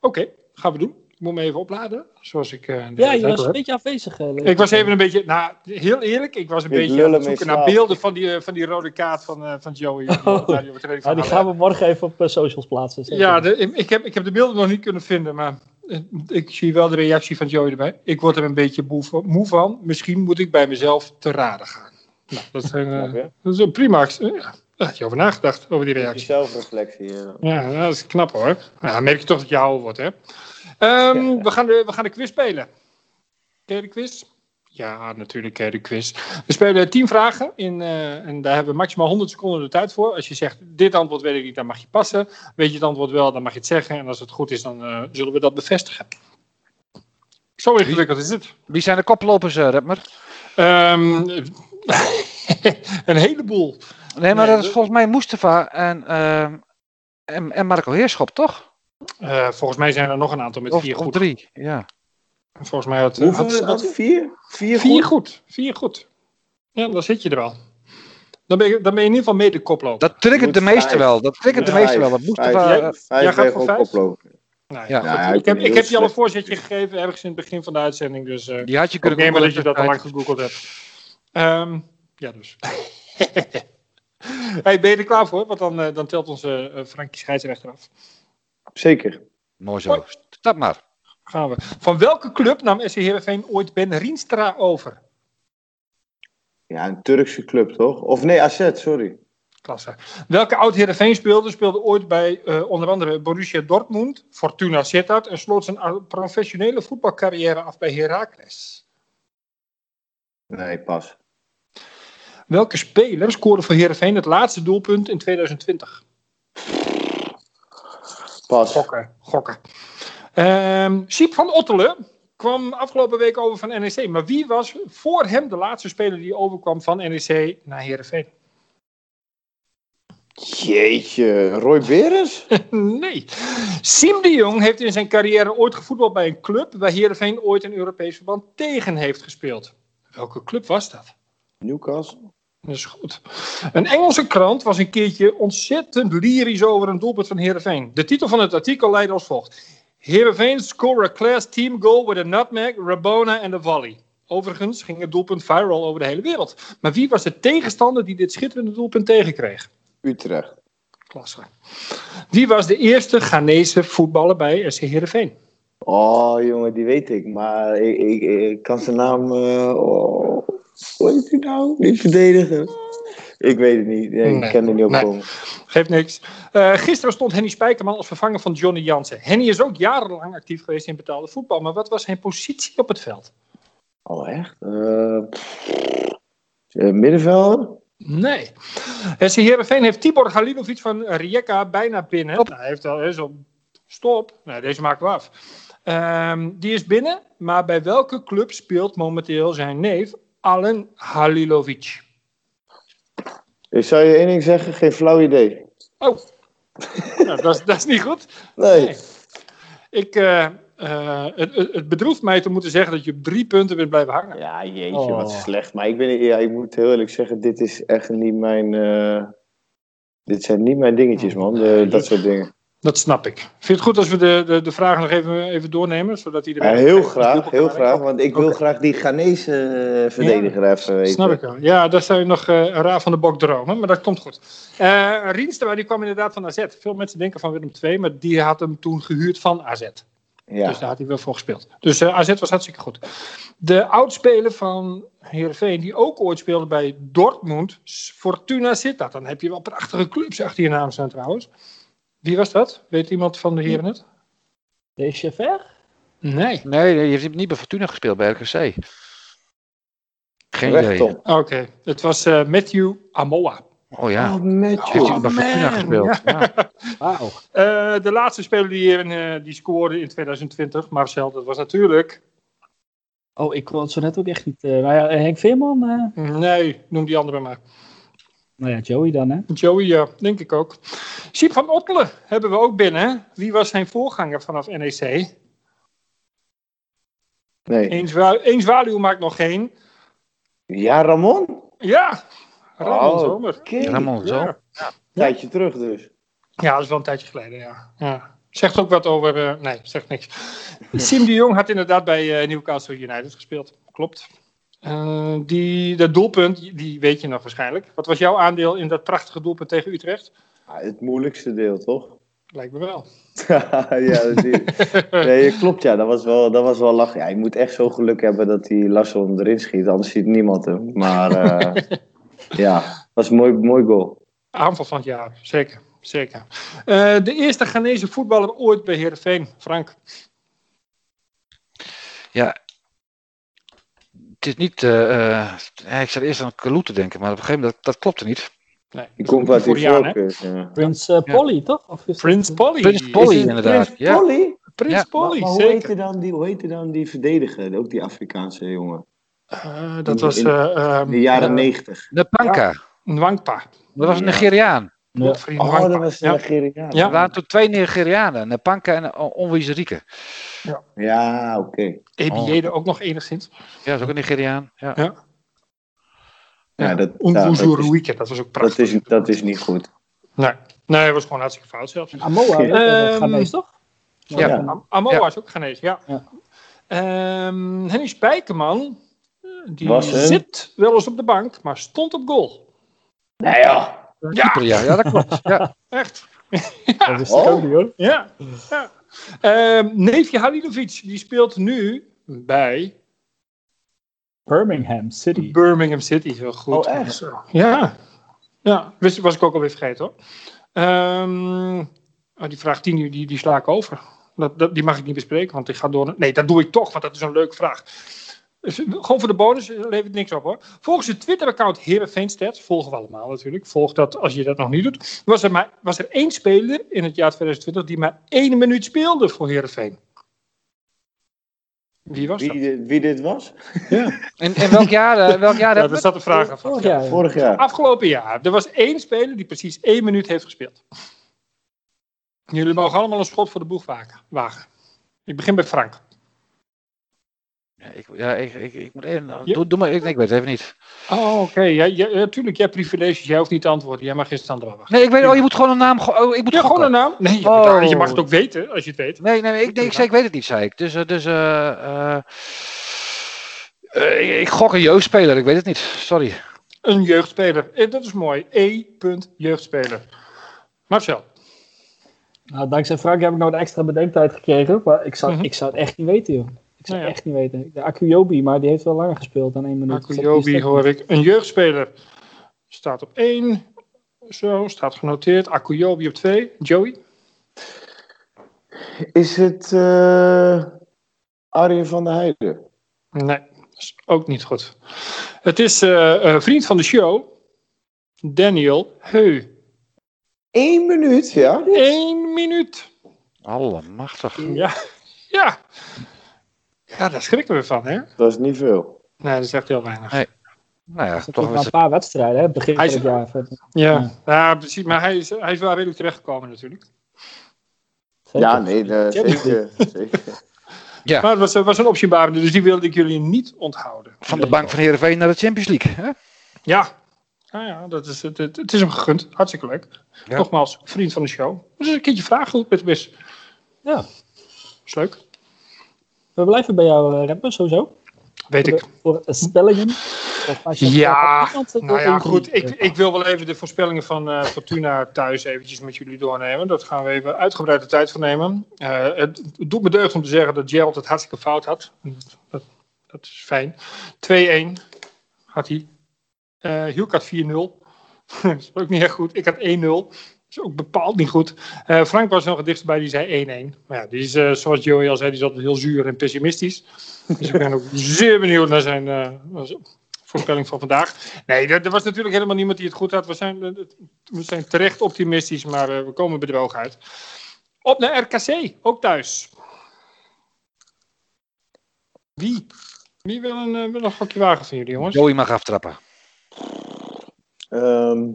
oké, gaan we doen. Ik moet me even opladen, zoals ik... eh, Ja, je was een beetje afwezig. eh, Ik was even een beetje, nou, heel eerlijk, ik was een beetje aan het zoeken naar beelden van die, eh, van die rode kaart van, eh, van Joey. Oh. van die gaan we morgen even op socials plaatsen. zeker. Ja, de, ik, heb, ik heb de beelden nog niet kunnen vinden, maar ik zie wel de reactie van Joey erbij. Ik word er een beetje moe van. moe van. Misschien moet ik bij mezelf te raden gaan. Nou, dat, zijn, dat is een prima. Ja, daar had je over nagedacht, over die Die reactie. zelfreflectie. Ja, dat is knap hoor. Nou, dan merk je toch dat je ouder wordt, hè? Ehm, we, gaan de, we gaan de quiz spelen. Ken je de quiz? Ja, natuurlijk ken je de quiz. We spelen 10 vragen in, eh, en daar hebben we maximaal 100 seconden de tijd voor. Als je zegt, dit antwoord weet ik niet, dan mag je passen. Weet je het antwoord wel, dan mag je het zeggen. En als het goed is, dan eh, zullen we dat bevestigen. Zo ingewikkeld is het. Wie zijn de koplopers, eh Redmer? Ehm, een heleboel. Nee, maar Nee, dat is volgens mij Mustafa en, ehm, en, en Marco Heerschop, toch? Eh, volgens mij zijn er nog een aantal met Of, vier of goed. drie, ja. Volgens mij had, Hoeveel? had- Wat, vier? Vier, Vier goed? goed. Vier goed. Ja, dan zit je er al. Dan ben je, dan ben je in ieder geval mee de koploper. Dat triggert de meeste vijf. wel. Dat triggert de Ja, meeste wel. Dat Jij- eh, Vijf Jij gaat ben voor gewoon vijf? koploper. Nou, Ja. Ja, ik, heb, ik heb je al een voorzetje gegeven ergens in het begin van de uitzending. Dus eh die had je ik kunnen neem maar dat je googlen dat al lang gegoogeld hebt. Ehm, ja, dus. hey, ben je er klaar voor? Want dan, dan telt onze uh, Frankie scheidsrechter af. Zeker. Mooi zo. Stap maar. Gaan we. Van welke club nam SC Heerenveen ooit Ben Rienstra over? Ja, een Turkse club, toch? Of nee, AZ, sorry. Klasse. Welke oud Heerenveen speelde speelde ooit bij eh, onder andere Borussia Dortmund, Fortuna Sittard en sloot zijn professionele voetbalcarrière af bij Heracles? Nee, pas. Welke speler scoorde voor Heerenveen het laatste doelpunt in 2020? Pas. Gokken. Gokken. Ehm Siep van Ottelen kwam afgelopen week over van NEC. Maar wie was voor hem de laatste speler die overkwam van NEC naar Heerenveen? Jeetje, Roy Berens? nee. Siem de Jong heeft in zijn carrière ooit gevoetbald bij een club waar Heerenveen ooit een Europees verband tegen heeft gespeeld. Welke club was dat? Newcastle? Dat is goed. Een Engelse krant was een keertje ontzettend lyrisch over een doelpunt van Heerenveen. De titel van het artikel leidde als volgt. Heerenveen score a class team goal with a nutmeg, Rabona en a volley. Overigens ging het doelpunt viral over de hele wereld. Maar wie was de tegenstander die dit schitterende doelpunt tegenkreeg? Utrecht. Klasse. Wie was de eerste Ghanese voetballer bij SC Heerenveen? Oh, jongen, die weet ik. Maar ik, ik, ik kan zijn naam... eh, oh, hoe heet hij nou? Niet verdedigen. Ik weet het niet. Nee, Nee. Ik ken er niet op Nee. komen. Geeft niks. Eh, gisteren stond Henny Spijkerman als vervanger van Johnny Jansen. Henny is ook jarenlang actief geweest in betaalde voetbal. Maar wat was zijn positie op het veld? Oh, echt? Eh, eh, middenvelder? Nee. SC Heerenveen heeft Tibor Halilovic van Rijeka bijna binnen. Nou, hij heeft al op stop. Nee, deze maken we af. Ehm, die is binnen, maar bij welke club speelt momenteel zijn neef Alen Halilovic? Ik zou je één ding zeggen, geen flauw idee. Oh, nou, dat, is, dat is niet goed. Nee. Nee. Ik, eh, eh, het, het, bedroeft mij te moeten zeggen dat je op drie punten bent blijven hangen. Ja, jeetje, Oh. wat slecht. Maar ik, ben, ja, ik moet heel eerlijk zeggen, dit is echt niet mijn... eh, dit zijn niet mijn dingetjes, man. De- dat soort dingen. Dat snap ik. Vind je het goed als we de, de, de vragen nog even, even doornemen? Zodat Ja, iedereen heel graag, heel graag. Want ik wil graag die Ghanese eh, verdediger even weten. Snap ik wel. Ja, daar zou je nog eh, een raar van de bok dromen, maar dat komt goed. Eh Rienstra, die kwam inderdaad van AZ. Veel mensen denken van Willem II, maar die had hem toen gehuurd van AZ. Ja. Dus daar had hij wel voor gespeeld. Dus eh, AZ was hartstikke goed. De oudspeler van Heerenveen, die ook ooit speelde bij Dortmund, Fortuna Sittard. Dan heb je wel prachtige clubs achter je naam staan trouwens. Wie was dat? Weet iemand van de heren het? De Chever? Nee. Nee, je hebt niet bij Fortuna gespeeld, bij RKC. Geen idee. Oké, het was eh, Matthew Amoa. Oh ja. Oh, Heeft hij Oh, bij Fortuna man, gespeeld? Ja. Eh, de laatste speler die, eh, die scoorde in 2020, Marcel, dat was natuurlijk Oh, ik kon het zo net ook echt niet. eh nou ja, Henk Veerman. eh, Nee, noem die andere maar. Nou ja, Joey dan, hè? Joey, ja, denk ik ook. Siep van Ottelen hebben we ook binnen. Wie was zijn voorganger vanaf NEC? Nee. Eén zwa- één zwaluw maakt nog geen. Ja, Ramon? Ja, Ramon Oh, Zomer. Ramon, zo. Ja. Tijdje terug dus. ja, dat is wel een tijdje geleden, ja. ja. Zegt ook wat over... eh, nee, zegt niks. Siem de Jong had inderdaad bij eh, Newcastle United gespeeld. Klopt. Eh, die, dat doelpunt, die- die weet je nog waarschijnlijk. Wat was jouw aandeel in dat prachtige doelpunt tegen Utrecht? Ja, het moeilijkste deel, toch? Lijkt me wel. ja, dat zie ik. nee, klopt ja. Dat was wel, dat was wel lachen. Ja, je moet echt zo geluk hebben dat die Larsson erin schiet, anders ziet niemand hem. Maar eh, ja, was een mooi, mooi goal. Aanval van het jaar, zeker. zeker. Eh, de eerste Ghanese voetballer ooit bij Heerenveen, Frank. Ja. Het is niet. eh, eh, ja, ik zat eerst aan Kalou te denken, maar op een gegeven moment dat, dat klopte niet. Nee, Die komt uit die. Ja. Prins eh, Polly, toch? Of is Prins Polly. Prins Polly, inderdaad. Prins Ja. Polly? Prins Ja. Polly, Maar hoe zeker. heette, dan die, hoe heette dan die verdediger? Ook die Afrikaanse jongen. Eh, dat In- was in eh, ehm, In de jaren negentig. Nepanka. Nwangpa. Dat was een Ja. Nigeriaan. Ja. Vriend Oh, dat was de ja. Nigeriaan. Ja. Er waren toen twee Nigerianen, Nepanka en Onwizerike. Ja, oké. Ebiede ook nog enigszins. Ja, dat is ook een Nigeriaan. Ja. Ja. Ja, dat, ja, dat, is, dat was ook dat, prachtig. is, dat is niet goed. Nee. nee, dat was gewoon hartstikke fout zelfs. En Amoa, Ja. uh, Ehm, Ghanese, toch? Ja. Ja. Am- Amoa Ja. is ook Ghanese, ja. Ja. Ehm, Henny Spijkerman, eh, die zit wel eens op de bank, maar stond op goal. Nou ja. Ja. ja, dat klopt. Ja. Echt. Dat is Oh. ook niet, hoor. Ja. ja. Ehm, neefje Halilovic, die speelt nu bij Birmingham City. Birmingham City. Heel goed. Oh, echt? Zo. Ja. Ja, wist, was ik ook alweer vergeten hoor. Ehm, oh, die vraag 10, die, die sla ik over. Dat, dat, die mag ik niet bespreken, want ik ga door. Nee, dat doe ik toch, want dat is een leuke vraag. Gewoon voor de bonus eh, levert niks op hoor. Volgens het Twitter-account Heerenveenstats, volgen we allemaal natuurlijk, volg dat als je dat nog niet doet, was er, maar, was er één speler in het jaar 2020 die maar één minuut speelde voor Heerenveen. Wie was Wie, dat? dit- wie dit was? En, en welk jaar, eh, welk jaar Ja, we? staat de vraag aan. Vorig jaar. ja. Vorig jaar. Afgelopen jaar. Er was één speler die precies één minuut heeft gespeeld. Jullie mogen allemaal een schot voor de boeg wagen. wagen. Ik begin bij Frank. Ja, ik, ja, ik, ik, ik moet even. Ja. Doe, doe maar, ik, ik weet het even niet. Oh, oké. Ja, ja, ja, tuurlijk, jij hebt privileges. Jij hoeft niet te antwoorden. Jij mag geen standaard wachten. Nee, ik weet. Oh, je moet gewoon een naam. Oh, ik moet Ja, gewoon een naam. Nee, je, Oh. je mag het ook weten als je het weet. Nee, nee, nee, ik, nee, ik zei ik weet het niet, zei ik. Dus, eh, dus eh, eh, eh, ik, ik gok een jeugdspeler, ik weet het niet. Sorry. Een jeugdspeler. Dat is mooi. E. punt jeugdspeler. Marcel. Nou, dankzij Frank heb ik nou een extra bedenktijd gekregen. Maar ik zou, Mhm. ik zou het echt niet weten, joh. Ik zou Nou het ja. echt niet weten. De Akuyobi, maar die heeft wel langer gespeeld dan één minuut. Akuyobi hoor ik. Een jeugdspeler staat op 1. Zo, staat genoteerd. Akuyobi op 2. Joey. Is het eh Arjen van der Heijden? Nee, dat is ook niet goed. Het is eh, een vriend van de show, Daniel Heu. Eén minuut, ja? Eén minuut. Allemachtig. Ja, ja. Ja, daar schrikken we van, hè? Dat is niet veel. Nee, dat is echt heel weinig. Nee. Nou ja, toch een paar wedstrijden, hè? Begin van het jaar. Ja, ja precies. Maar hij is, hij is wel redelijk terechtgekomen natuurlijk. Ja, nee, eh, zeker. zeker. Ja. Maar het was, was een optiebarende, dus die wilde ik jullie niet onthouden. van de bank van Heerenveen naar de Champions League. Hè? Ja, ja, ja dat is, het, het, het is hem gegund. Hartstikke leuk. Ja. Nogmaals, vriend van de show. Dus een keertje vragen goed met Wis. Ja. Is leuk. We blijven bij jou, uh, rapper, sowieso. Weet ik. Voor, voor eh, spellingen. Ja, eh, Nou ja, goed. Ik, eh, ik wil wel even de voorspellingen van eh, Fortuna thuis eventjes met jullie doornemen. Dat gaan we even uitgebreid de tijd voor nemen. Eh, het, het doet me deugd om te zeggen dat Gerald het hartstikke fout had. Dat, dat is fijn. 2-1 had hij. Eh Hielk had 4-0. dat is ook niet echt goed. Ik had 1-0. Dat is ook bepaald niet goed. Eh, Frank was nog het dichtst bij, die zei 1-1. Maar ja, die is, eh, zoals Joey al zei, die is altijd heel zuur en pessimistisch. Dus ik ben ook zeer benieuwd naar zijn eh, voorspelling van vandaag. Nee, er, er was natuurlijk helemaal niemand die het goed had. We zijn, eh, we zijn terecht optimistisch, maar eh, we komen bedroog uit. Op naar RKC, ook thuis. Wie Wie wil een, eh, wil een gokje wagen van jullie, jongens? Joey mag aftrappen. Ehm,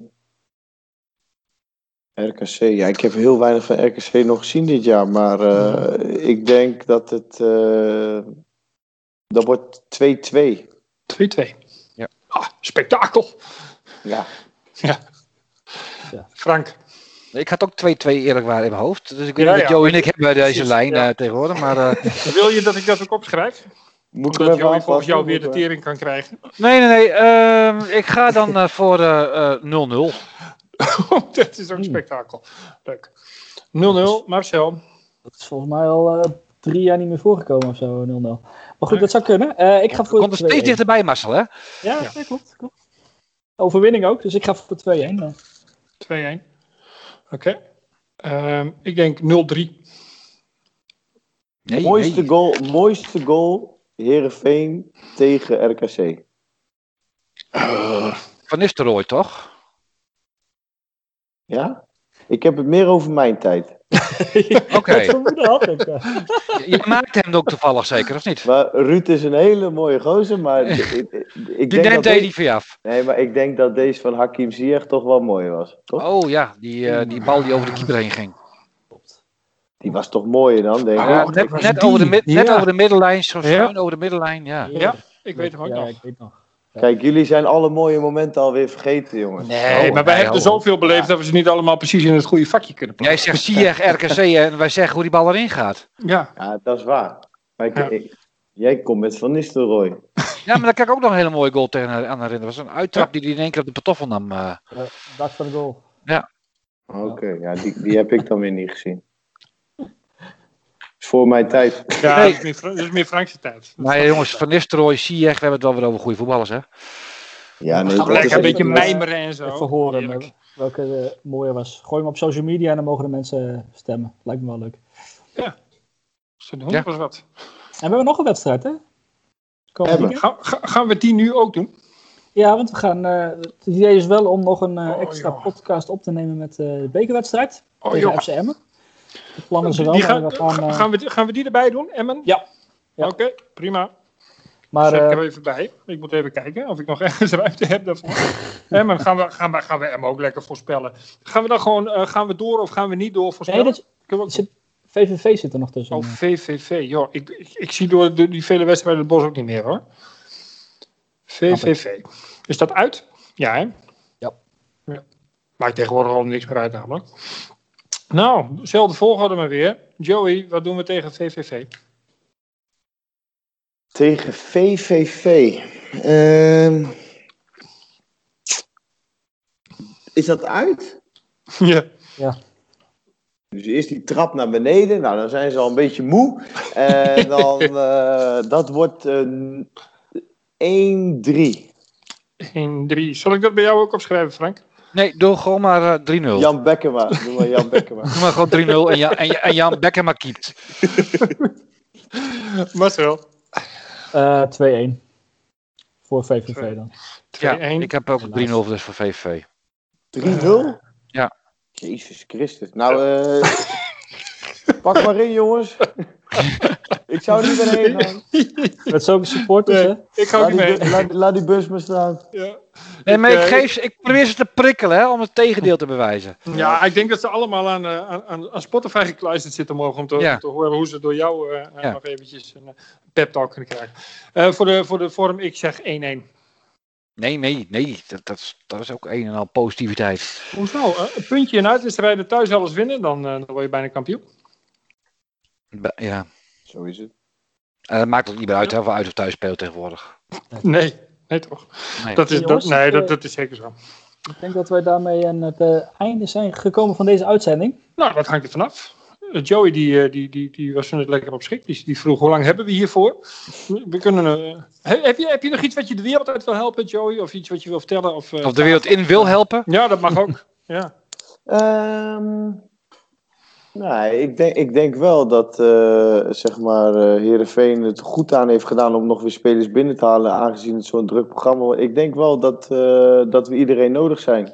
RKC, ja, ik heb heel weinig van RKC nog gezien dit jaar, maar eh, ik denk dat het. eh, dat wordt 2-2. 2-2. Ja. Ah, spektakel. Ja. Ja. Ja. Frank. Ik had ook 2-2 eerlijk waar in mijn hoofd. Dus ik weet Ja, niet dat ja, Joey en ik hebben deze precies, lijn ja. eh, tegenwoordig. Maar eh, Wil je dat ik dat ook opschrijf? Moet ik hem even Joey volgens jou weer de tering kan krijgen. nee, nee, nee. ehm, ik ga dan eh, voor eh, eh, 0-0. dat is ook Hmm. spektakel. Leuk. 0-0, Marcel. Dat is volgens mij al eh, drie jaar niet meer voorgekomen of zo, 0-0. Maar goed, dat zou kunnen. Eh, ik ga voor Komt er steeds 2-1. dichterbij, Marcel, hè? Ja, ja. klopt, klopt. Overwinning ook, dus ik ga voor 2-1. dan. 2-1. Oké. Ehm, ik denk 0-3. Nee, mooiste, nee. Goal, mooiste goal, Herenveen tegen RKC. Van Nistelrooy, toch? Ja? Ik heb het meer over mijn tijd. Oké. Ja. Je, maakt hem ook toevallig zeker, of niet? Maar Ruud is een hele mooie gozer, maar ik, ik, ik Die denk dat neemt hij deze, niet van je af. nee, maar ik denk dat deze van Hakim Ziyech toch wel mooi was. Toch? Oh ja, die, eh, die bal die over de keeper heen ging. Die was toch mooier dan, denk ik. Ja, Oh, net, over de, net Ja. over de middenlijn, zo Ja. schuin over de middenlijn, ja. Ja, ik weet hem ook ja, nog. ik weet nog. Kijk, jullie zijn alle mooie momenten alweer vergeten, jongens. Nee, Oh, maar wij nee, hebben er oh. zoveel beleefd dat we ze niet allemaal precies in het goede vakje kunnen Jij plaatsen. zegt Ziyech, RKC en wij zeggen hoe die bal erin gaat. Ja, Ja, dat is waar. Maar ik, Ja. ik- jij komt met Van Nistelrooy. Ja, maar daar kan ik ook nog een hele mooie goal tegen aan herinneren. Dat was een uittrap die hij in één keer op de patoffel nam. eh. Eh, dag van de goal. Oké, ja, die, die heb ik dan weer niet gezien. Is voor mijn tijd. ja Nee. dat, is meer, Fra- dat is meer Frankse tijd. Maar ja, jongens, Van Nistelrooy, Ziyech, we hebben het wel weer over goede voetballers, hè? Ja, nee, Lekker een beetje echt- mijmeren en zo. Even horen Heerlijk. eh, welke eh, mooier was. Gooi hem op social media en dan mogen de mensen eh, stemmen. Lijkt me wel leuk. Zo doen, Ja. was wat. En we hebben nog een wedstrijd, hè? Ga, ga- gaan we die nu ook doen? Ja, want we gaan. eh, het idee is wel om nog een eh, Oh, extra podcast op te nemen met eh, de bekerwedstrijd Oh, tegen joh. FC Emmen. De plannen ze wel, Die gaan, we gaan. ga- eh, gaan, we, die- gaan we die erbij doen, Emmen? Ja. Ja. Oké, prima. maar Zet ik eh, er even bij. Ik moet even kijken of ik nog ergens ruimte heb daarvoor. Emmen, gaan we, gaan, we, gaan we Emmen ook lekker voorspellen. Gaan we dan gewoon eh, gaan we door of gaan we niet door nee, voorspellen? dat, ook- zit, VVV zit er nog tussen. Oh, VVV. Joh, ik, ik, ik zie door de, die vele wedstrijden het bos ook niet meer hoor. VVV. Is dat uit? Ja, hè? Ja. ja. Maakt tegenwoordig al niks meer uit namelijk. Nou, dezelfde volgorde maar weer. Joey, wat doen we tegen VVV? Tegen VVV. Ehm, is dat uit? Ja. Dus eerst die trap naar beneden. Nou, dan zijn ze al een beetje moe. En dan, eh, dat wordt een 1-3. 1, 3. Zal ik dat bij jou ook opschrijven, Frank? Nee, doe gewoon maar eh, 3-0. Jan Bekkema. Doe maar Jan Bekkema. Doe maar gewoon 3-0 en, Jan- en, en Jan Bekkema keept. Marcel. Eh 2-1. Voor VVV dan. 2-1. Ja, ik heb ook 3-0 dus voor VVV. 3-0? Ja. Jezus Christus. Nou, eh pak maar in, jongens. Ik zou niet meer heen gaan. Met zulke supporters, Nee, hè? ik ga ook die, mee. bu- laat, laat die bus maar staan. Ja. Nee, maar ik, eh, geef, ze- ik probeer ze te prikkelen hè, om het tegendeel te bewijzen. Ja, ik denk dat ze allemaal aan, eh, aan, aan, Spotify gekluisterd zitten morgen om te, Ja. te horen hoe ze door jou eh, Ja. nog eventjes een pep talk kunnen krijgen. Eh, voor, de, voor de vorm, ik zeg 1-1. Nee, nee, nee. Dat, dat, is, dat is ook een en al positiviteit. Hoezo? Een puntje in uitwedstrijden thuis alles winnen, dan, dan word je bijna kampioen. Ja. Zo is het. En dat maakt ook niet meer uit hè, of we uit of thuis spelen tegenwoordig. Nee, nee toch? Nee. Dat is, dat, Jongens, nee, eh, dat, dat is zeker zo. Ik denk dat wij daarmee aan het eh, einde zijn gekomen van deze uitzending. Nou, dat hangt er vanaf. Eh, Joey die, eh, die, die, die was net lekker op schik. Die, die vroeg hoe lang hebben we hiervoor? We kunnen. eh, he- heb, je, heb je nog iets wat je de wereld uit wil helpen, Joey? Of iets wat je wil vertellen? Of, eh, Of de wereld in wil helpen. Ja, dat mag ook. ja. Ehm nee, ik denk, ik denk wel dat eh zeg maar, eh Heerenveen het goed aan heeft gedaan om nog weer spelers binnen te halen, aangezien het zo'n druk programma is. Ik denk wel dat, eh, dat we iedereen nodig zijn.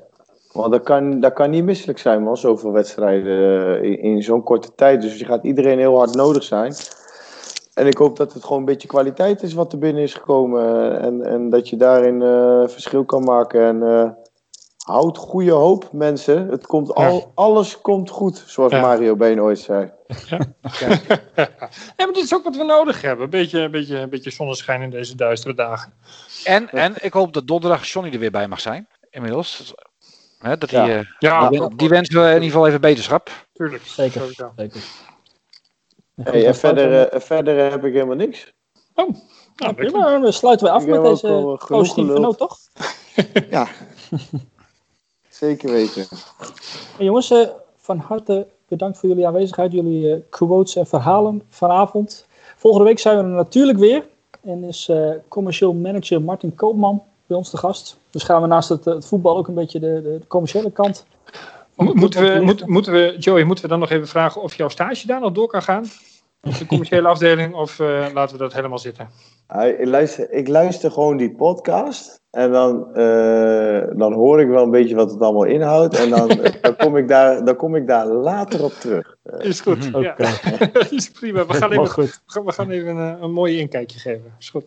Want dat kan, dat kan niet misselijk zijn, man, zoveel wedstrijden in, in zo'n korte tijd. Dus je gaat iedereen heel hard nodig zijn. en ik hoop dat het gewoon een beetje kwaliteit is wat er binnen is gekomen. En, en dat je daarin uh, verschil kan maken. En uh, houd goede hoop, mensen. Het komt al, alles komt goed, zoals ja. Mario Been ooit zei. Ja. ja. maar dit is ook wat we nodig hebben. Een beetje, een beetje, een beetje zonneschijn in deze duistere dagen. En, en ik hoop dat donderdag Johnny er weer bij mag zijn. Inmiddels. Hè, dat die, uh, ja, die, die wensen we in ieder geval even beterschap. Tuurlijk. Zeker. Zeker. Hey, en verder, uh, verder heb ik helemaal niks. Oh, nou, prima. Dan sluiten we af met deze positieve noot, toch? ja. Zeker weten. Hey, jongens, uh, van harte bedankt voor jullie aanwezigheid, jullie uh, quotes en verhalen vanavond. Volgende week zijn we er natuurlijk weer. En is uh, commercieel manager Martin Koopman bij ons te gast. Dus gaan we naast het, het voetbal ook een beetje de, de commerciële kant. Moeten we, moet, moeten we, Joey, moeten we dan nog even vragen of jouw stage daar nog door kan gaan? De commerciële afdeling of uh, laten we dat helemaal zitten? Ik luister, ik luister gewoon die podcast en dan, uh, dan hoor ik wel een beetje wat het allemaal inhoudt en dan, dan, kom, ik daar, dan kom ik daar later op terug. Is goed, okay. ja. is prima. We gaan even, we gaan, we gaan even een, een mooi inkijkje geven. Is goed.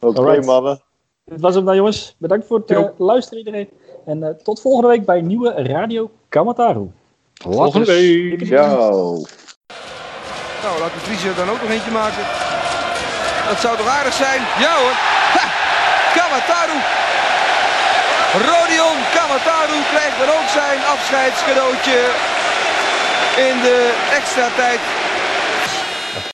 Oké, okay, mannen. Dit was hem dan, jongens. Bedankt voor het uh, luisteren, iedereen. En uh, tot volgende week bij nieuwe Radio Kamataru. Volgende week. Ciao. Nou, laat de Vries er dan ook nog eentje maken. Dat zou toch aardig zijn? Ja hoor. Ha! Rodion Kamataru krijgt dan ook zijn afscheidscadeautje in de extra tijd